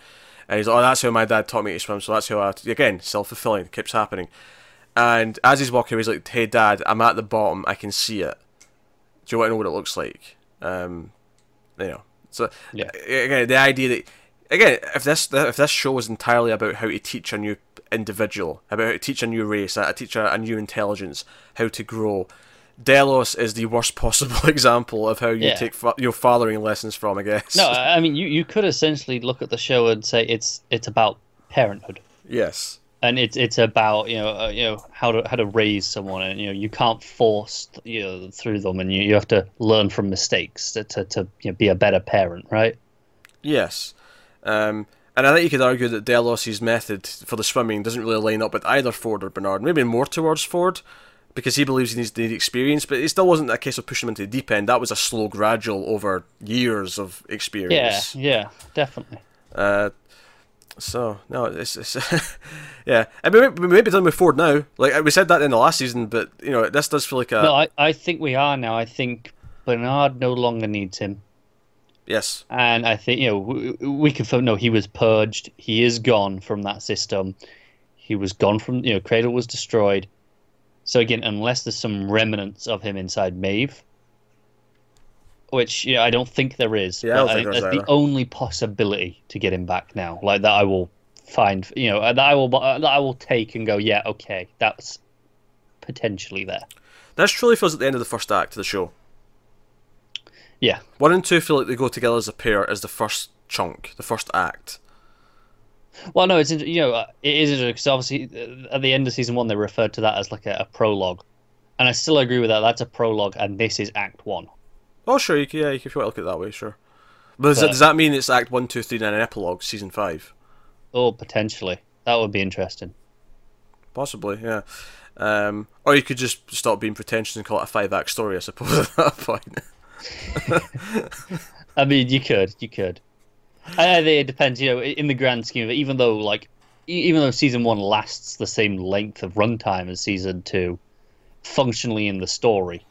And he's like, oh that's how my dad taught me to swim. So that's how I again self fulfilling keeps happening. And as he's walking away, he's like, hey dad, I'm at the bottom. I can see it do you want to know what it looks like? Um, you know, so Yeah. again, the idea that again, if this if this show is entirely about how to teach a new individual, about how to teach a new race, how to teach a, a new intelligence, how to grow, Delos is the worst possible example of how you Yeah. take fa- your fathering lessons from. I guess. No, I I mean you, you could essentially look at the show and say it's it's about parenthood. yes. And it's it's about you know uh, you know how to how to raise someone and you know you can't force you know through them and you, you have to learn from mistakes to to, to you know, be a better parent right Yes. Um, and I think you could argue that Delos's method for the swimming doesn't really line up with either Ford or Bernard. Maybe more towards Ford, because he believes he needs the experience, but it still wasn't a case of pushing him into the deep end. That was a slow, gradual, over years of experience yeah yeah definitely Uh, so, no, it's, it's yeah. I mean, we may be done with Ford now. Like, we said that in the last season, but, you know, this does feel like a. no I, I think we are now i think bernard no longer needs him yes. and i think you know we, we confirm no he was purged he is gone from that system he was gone from you know cradle was destroyed so again unless there's some remnants of him inside maeve which yeah, I don't think there is. Yeah, I don't but think that's the only possibility to get him back now. Like that, I will find. You know, that I will that I will take and go. Yeah, okay, that's potentially there. This truly feels at the end of the first act of the show. Yeah, One and two feel like they go together as a pair as the first chunk, the first act. Well, no, it's you know uh, it is because obviously uh, at the end of season one they referred to that as like a, a prologue, and I still agree with that. That's a prologue, and this is Act One. Oh, sure, you can, yeah, if you want to look at it that way, sure. But does, that, But- does that mean it's Act 1, 2, 3, and an epilogue, Season 5? Oh, potentially that would be interesting. Possibly, yeah. Um, or you could just stop being pretentious and call it a five act story, I suppose, at that point. I mean, you could, you could. I, think it depends, you know, in the grand scheme of it. Even though, like, even though season one lasts the same length of runtime as season two, functionally in the story,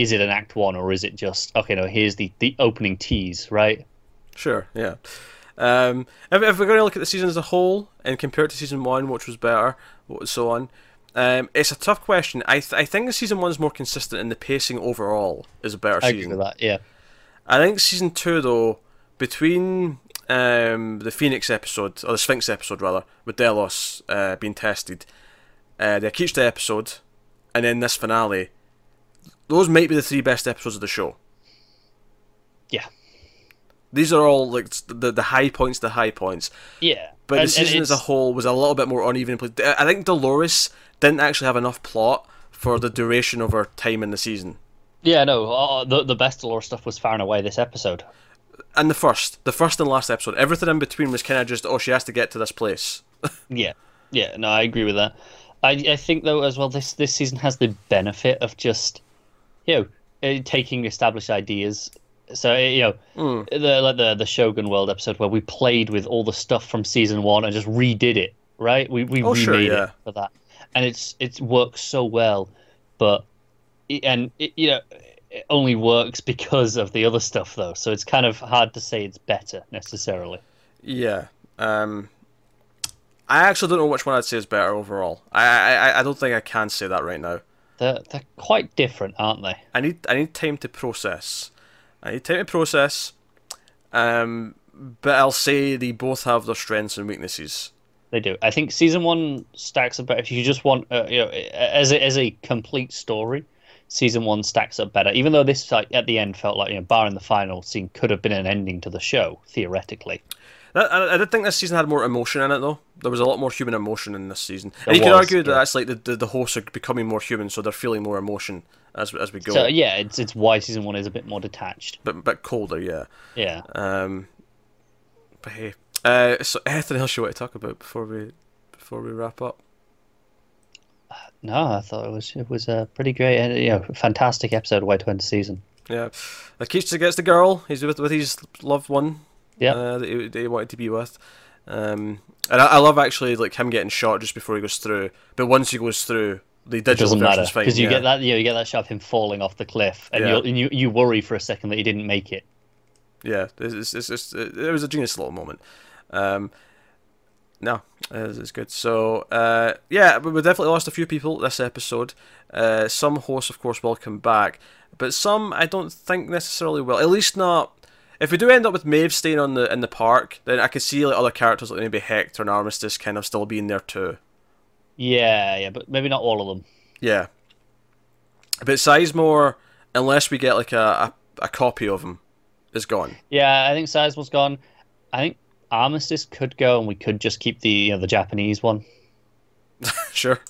is it an act one or is it just okay? No, here's the the opening tease, right? Sure, yeah. Um, if, if we're going to look at the season as a whole and compare it to season one, which was better, so on, um, it's a tough question. I th- I think season one is more consistent, and the pacing overall is a better season. I agree with that. Yeah, I think season two, though, between um, the Phoenix episode or the Sphinx episode rather, with Delos uh, being tested, uh, the Akecheta episode, and then this finale, those might be the three best episodes of the show. yeah, These are all like the the high points, the high points. Yeah, But And- the season as a whole was a little bit more uneven. I think Dolores didn't actually have enough plot for the duration of her time in the season. Yeah, no, uh, the the best Dolores stuff was far and away this episode. And the first, the first and last episode, everything in between was kind of just, oh, she has to get to this place. Yeah, yeah, no, I agree with that. I I think though as well this this season has the benefit of just you know uh, taking established ideas. So uh, you know Hmm. the like the the Shogun World episode where we played with all the stuff from season one and just redid it. Right, we we Oh, remade sure, yeah. it for that, and it's it works so well, but and it, you know it only works because of the other stuff though. So it's kind of hard to say it's better necessarily. Yeah. Um, I actually don't know which one I'd say is better overall. I, I, I don't think I can say that right now. They're they're quite different, aren't they? I need I need time to process. I need time to process. Um, but I'll say they both have their strengths and weaknesses. They do. I think season one stacks up better. If you just want, uh, you know, as a, as a complete story, season one stacks up better. Even though this like, at the end felt like, you know, barring the final scene, could have been an ending to the show theoretically. That, I, I did think this season had more emotion in it though. There was a lot more human emotion in this season, There and you could was, argue that yeah. that's like the, the the hosts are becoming more human, so they're feeling more emotion as as we go. So yeah, it's it's why season one is a bit more detached. but but colder, yeah. Yeah. Um, but hey, uh, so anything else you want to talk about before we before we wrap up? No, I thought it was it was a pretty great, uh, you know, fantastic episode way to end the season. Yeah, Akecheta gets the girl. He's with with his loved one. Yeah. uh, that, he, that he wanted to be with. Um, and I, I love actually like him getting shot just before he goes through. But once he goes through, the It digital doesn't matter because you yeah. get that you know you get that shot of him falling off the cliff, and Yeah. you and you you worry for a second that he didn't make it. Yeah, it's, it's, it's, it, was a genius little moment. Um, no, it's, it's good. So, uh, yeah, we definitely lost a few people this episode. Uh, some hosts, of course, will come back, but some I don't think necessarily will. At least not. If we do end up with Maeve staying on the in the park, then I could see like other characters like maybe Hector and Armistice kind of still being there too. Yeah, yeah, but maybe not all of them. Yeah, but Sizemore, unless we get like a, a, a copy of him, is gone. Yeah, I think Sizemore has gone. I think Armistice could go, and we could just keep the you know, the Japanese one. sure.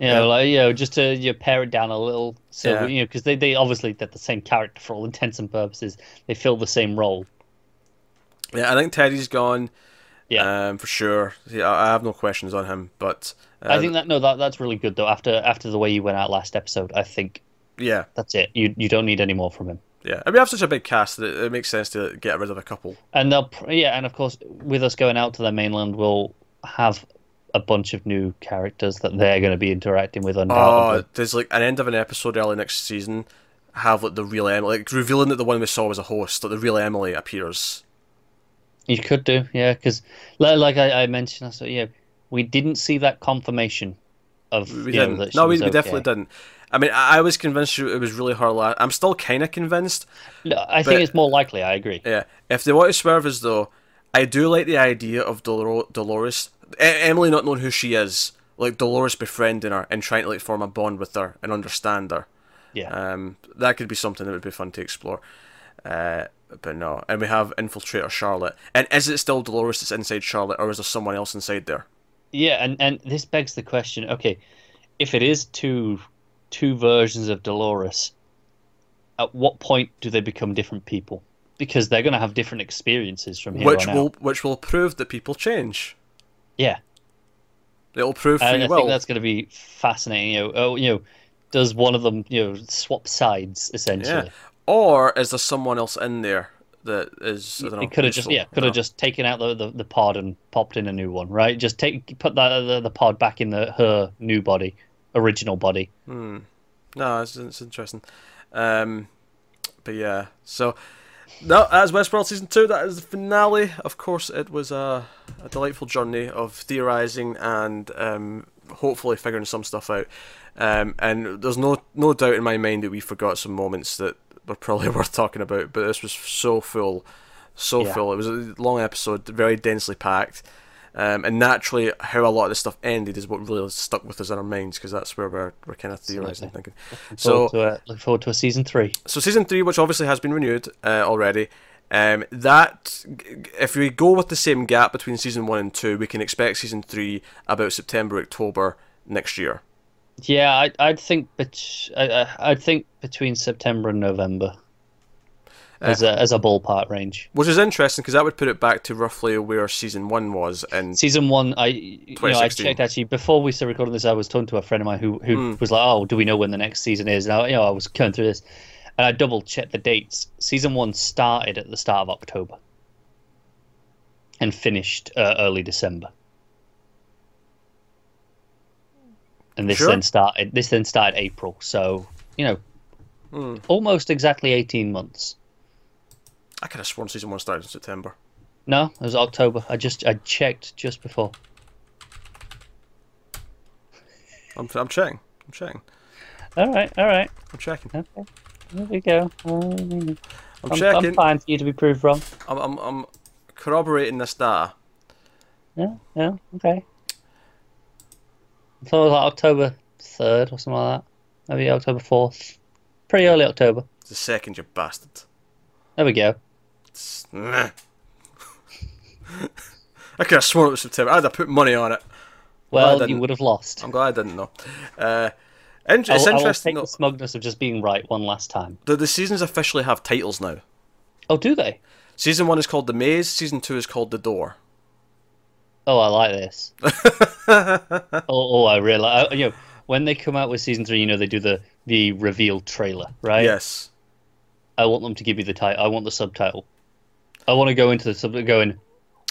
You know, like you know, just to you know, pare it down a little, so Yeah. you know, because they they obviously they're the same character for all intents and purposes. They fill the same role. Yeah, I think Teddy's gone. Yeah. um, for sure. Yeah, I have no questions on him, but uh, I think that no, that that's really good though. After after the way you went out last episode, I think yeah, that's it. You you don't need any more from him. yeah. Mean, we have such a big cast that it, it makes sense to get rid of a couple. And they'll yeah, and of course with us going out to the mainland, we'll have a bunch of new characters that they're going to be interacting with undoubtedly. Oh, there's like an end of an episode early next season. Have like the real Emily, like revealing that the one we saw was a host, that the real Emily appears. You could do, yeah, because like I, I mentioned, I said, yeah, we didn't see that confirmation of We didn't. that no, we, we definitely okay. didn't. I mean, I, was convinced it was really her last. I'm still kind of convinced. No, I think it's more likely. I agree. Yeah, if they want to swerve us though, I do like the idea of Dolor- Dolores, Emily not knowing who she is, like Dolores befriending her and trying to like form a bond with her and understand her. Yeah, Um, that could be something that would be fun to explore. Uh, but no, and we have infiltrator Charlotte. And is it still Dolores that's inside Charlotte, or is there someone else inside there? yeah, and and this begs the question: Okay, if it is two two versions of Dolores, at what point do they become different people? Because they're going to have different experiences from here which on will out. which will prove that people change. Yeah, It'll prove I, will. think that's going to be fascinating. You know, oh, you know, does one of them you know swap sides essentially? Yeah. Or is there someone else in there that is? I don't know, it could have just yeah, could have just taken out the, the, the pod and popped in a new one, right? Just take put that the, the pod back in the her new body, original body. Hmm. No, it's, it's interesting. Um, but yeah, so no, that's Westworld season two. That is the finale. Of course, it was a, a delightful journey of theorizing and um, hopefully figuring some stuff out. Um, and there's no no doubt in my mind that we forgot some moments that were probably worth talking about. But this was so full, so Yeah. full. It was a long episode, very densely packed. Um, and naturally, how a lot of this stuff ended is what really stuck with us in our minds because that's where we're, we're kind of theorizing, thinking. So, to, look forward to a season three. so season three, which obviously has been renewed uh, already, Um, that if we go with the same gap between season one and two, we can expect season three about September October next year. Yeah, I, I'd think, bet- I- I'd think between September and November Uh, as a as a ballpark range. Which is interesting because that would put it back to roughly where season one was, and Season one, I you know I checked actually before we started recording this. I was talking to a friend of mine who who hmm. was like, "Oh, do we know when the next season is?" And I, you know, I was going through this, and I double checked the dates. Season one started at the start of October and finished uh, early December. And this Sure. then started. This then started April. So you know, hmm. almost exactly eighteen months. I could have sworn season one started in September. No, it was October. I just I checked just before. I'm, I'm checking. I'm checking. All right, all right. I'm checking. Okay. There we go. I'm, I'm, checking. I'm fine for you to be proved wrong. I'm, I'm, I'm corroborating this data. Yeah, yeah, okay. I thought it was like October 3rd or something like that. Maybe October 4th. Pretty early October. It's the second, you bastard. There we go. Meh. I could have sworn it was September. I'd have put money on it. Well, you would have lost. I'm glad I didn't know. Uh, it's I will- I will interesting take the smugness of just being right one last time. that the seasons officially have titles now. Oh, do they? Season one is called The Maze. Season two is called The Door. Oh, I like this. oh, oh, I really I, you know, when they come out with season three, you know, they do the, the reveal trailer, right? Yes. I want them to give you the title. I want the subtitle. I want to go into the subtitle going,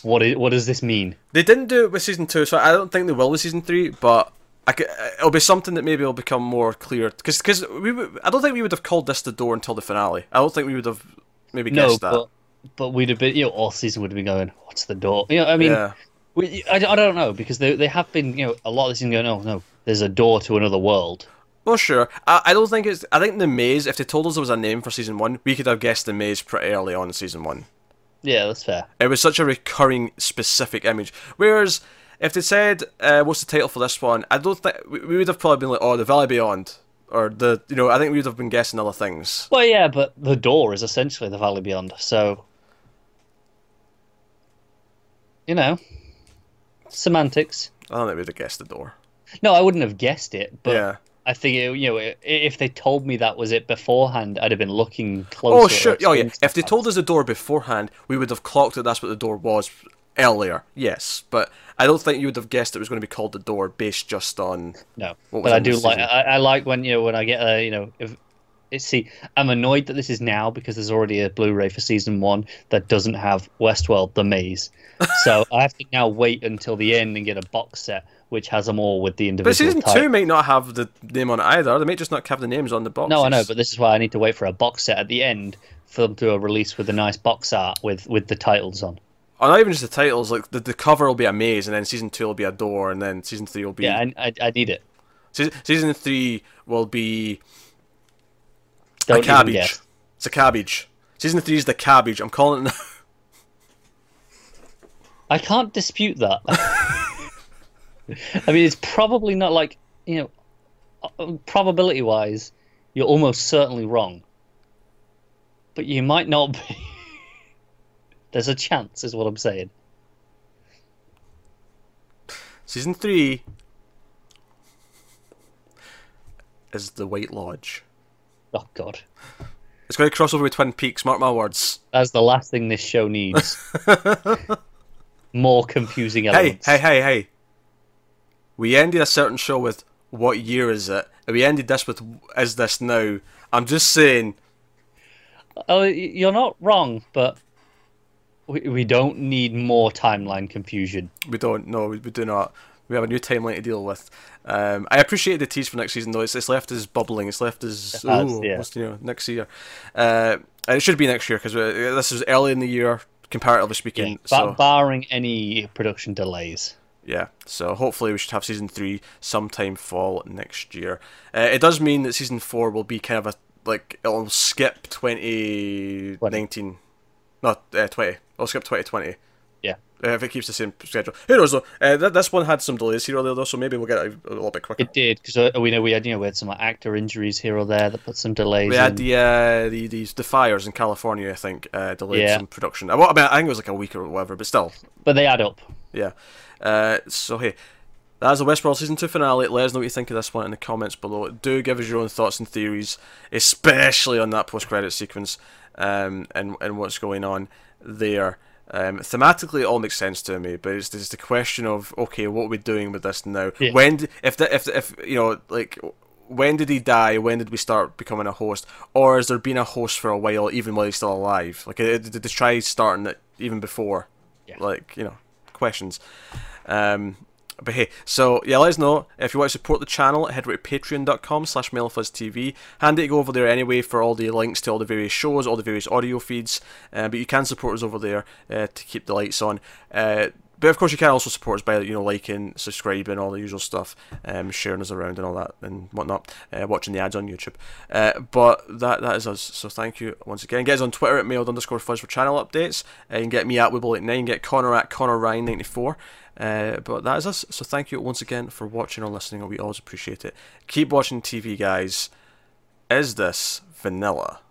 what, is, what does this mean? They didn't do it with season two, so I don't think they will with season three. But I could, it'll be something that maybe will become more clear. Because because we, I don't think we would have called this the door until the finale. I don't think we would have maybe No, guessed that. but but we'd have been, you know, all season would have been going, what's the door? You know, I mean, yeah, we, I, I don't know because they they have been, you know, a lot of the season going, oh no, there's a door to another world. well, sure. I, I don't think it's. I think the maze. If they told us there was a name for season one, we could have guessed the maze pretty early on in season one. Yeah, that's fair. It was such a recurring, specific image. Whereas if they said, uh, "What's the title for this one?" I don't think we, we would have probably been like, "Oh, the Valley Beyond," or the you know. I think we would have been guessing other things. Well, yeah, but the door is essentially the Valley Beyond, so you know, semantics. I don't think we'd have guessed the door. No, I wouldn't have guessed it, but yeah. I think it, you know, if they told me that was it beforehand, I'd have been looking closer. Oh sure. Oh yeah. If they told us the door beforehand, we would have clocked that that's what the door was earlier. Yes, but I don't think you would have guessed it was going to be called the door based just on. No, but I do like. I, I like when you know when I get a you know if. it- See, I'm annoyed that this is now because there's already a Blu-ray for season one that doesn't have Westworld: The Maze, so I have to now wait until the end and get a box set which has them all with the individual. But season titles. two might not have the name on it either. They might just not have the names on the box. No, I know, but this is why I need to wait for a box set at the end for them to do a release with a nice box art with with the titles on. Or not even just the titles. Like the, the cover will be a maze, and then season two will be a door, and then season three will be. Yeah, I, I, I need it. season, season three will be Don't a cabbage. It's a cabbage. Season three is the cabbage. I'm calling it. I can't dispute that. I mean, it's probably not like you know, uh, probability wise, you're almost certainly wrong. But you might not be. There's a chance, is what I'm saying. Season three is the White Lodge. Oh God, It's going to cross over with Twin Peaks. Mark my words. that's the last thing this show needs. More confusing elements. Hey, hey, hey, hey. We ended a certain show with what year is it? And we ended this with is this now? I'm just saying. Oh, you're not wrong, but we, we don't need more timeline confusion. We don't. No, we, we do not. We have a new timeline to deal with. Um, I appreciate the tease for next season though. It's, it's left us bubbling. It's left us. It has, ooh, yeah. you know, next year. Uh, and it should be next year because this is early in the year, comparatively speaking. Yeah, so barring any production delays. Yeah, so hopefully we should have season three sometime fall next year. Uh, it does mean that season four will be kind of a like it'll skip 2019, not uh, 20. It'll skip 2020. Yeah. Uh, if it keeps the same schedule. Who knows though? Uh, th- this one had some delays here or there though, so maybe we'll get it a, a little bit quicker. It did because uh, we know we had you know we had some like, actor injuries here or there that put some delays. We had the uh, the these the fires in California, I think, uh, delayed Yeah. some production. Well, I mean, I think it was like a week or whatever, but still, but they add up. yeah. Uh, so hey, that's the Westworld season two finale. Let us know what you think of this one in the comments below. Do give us your own thoughts and theories, especially on that post credit sequence, um, and and what's going on there. Um, thematically, it all makes sense to me, but it's just the question of okay, what are we doing with this now? Yeah. When if the, if if you know like when did he die? When did we start becoming a host? Or has there been a host for a while, even while he's still alive? Like, did they try starting it even before? Yeah. Like, you know, questions. Um, but hey, so yeah, let us know if you want to support the channel. Head over to patreon.com slash TV. Handy to go over there anyway for all the links to all the various shows, all the various audio feeds. Uh, but you can support us over there uh, to keep the lights on. Uh, but of course, you can also support us by you know liking, subscribing, all the usual stuff, um, sharing us around and all that and whatnot, uh, watching the ads on YouTube. Uh, but that that is us. So thank you once again. Get us on Twitter at Mild underscore fuzz for channel updates. Uh, you get me at Wibble89, get Connor at Connor Ryan 94. Uh, but that is us. So thank you once again for watching or listening. We always appreciate it. Keep watching TV, guys. Is this vanilla?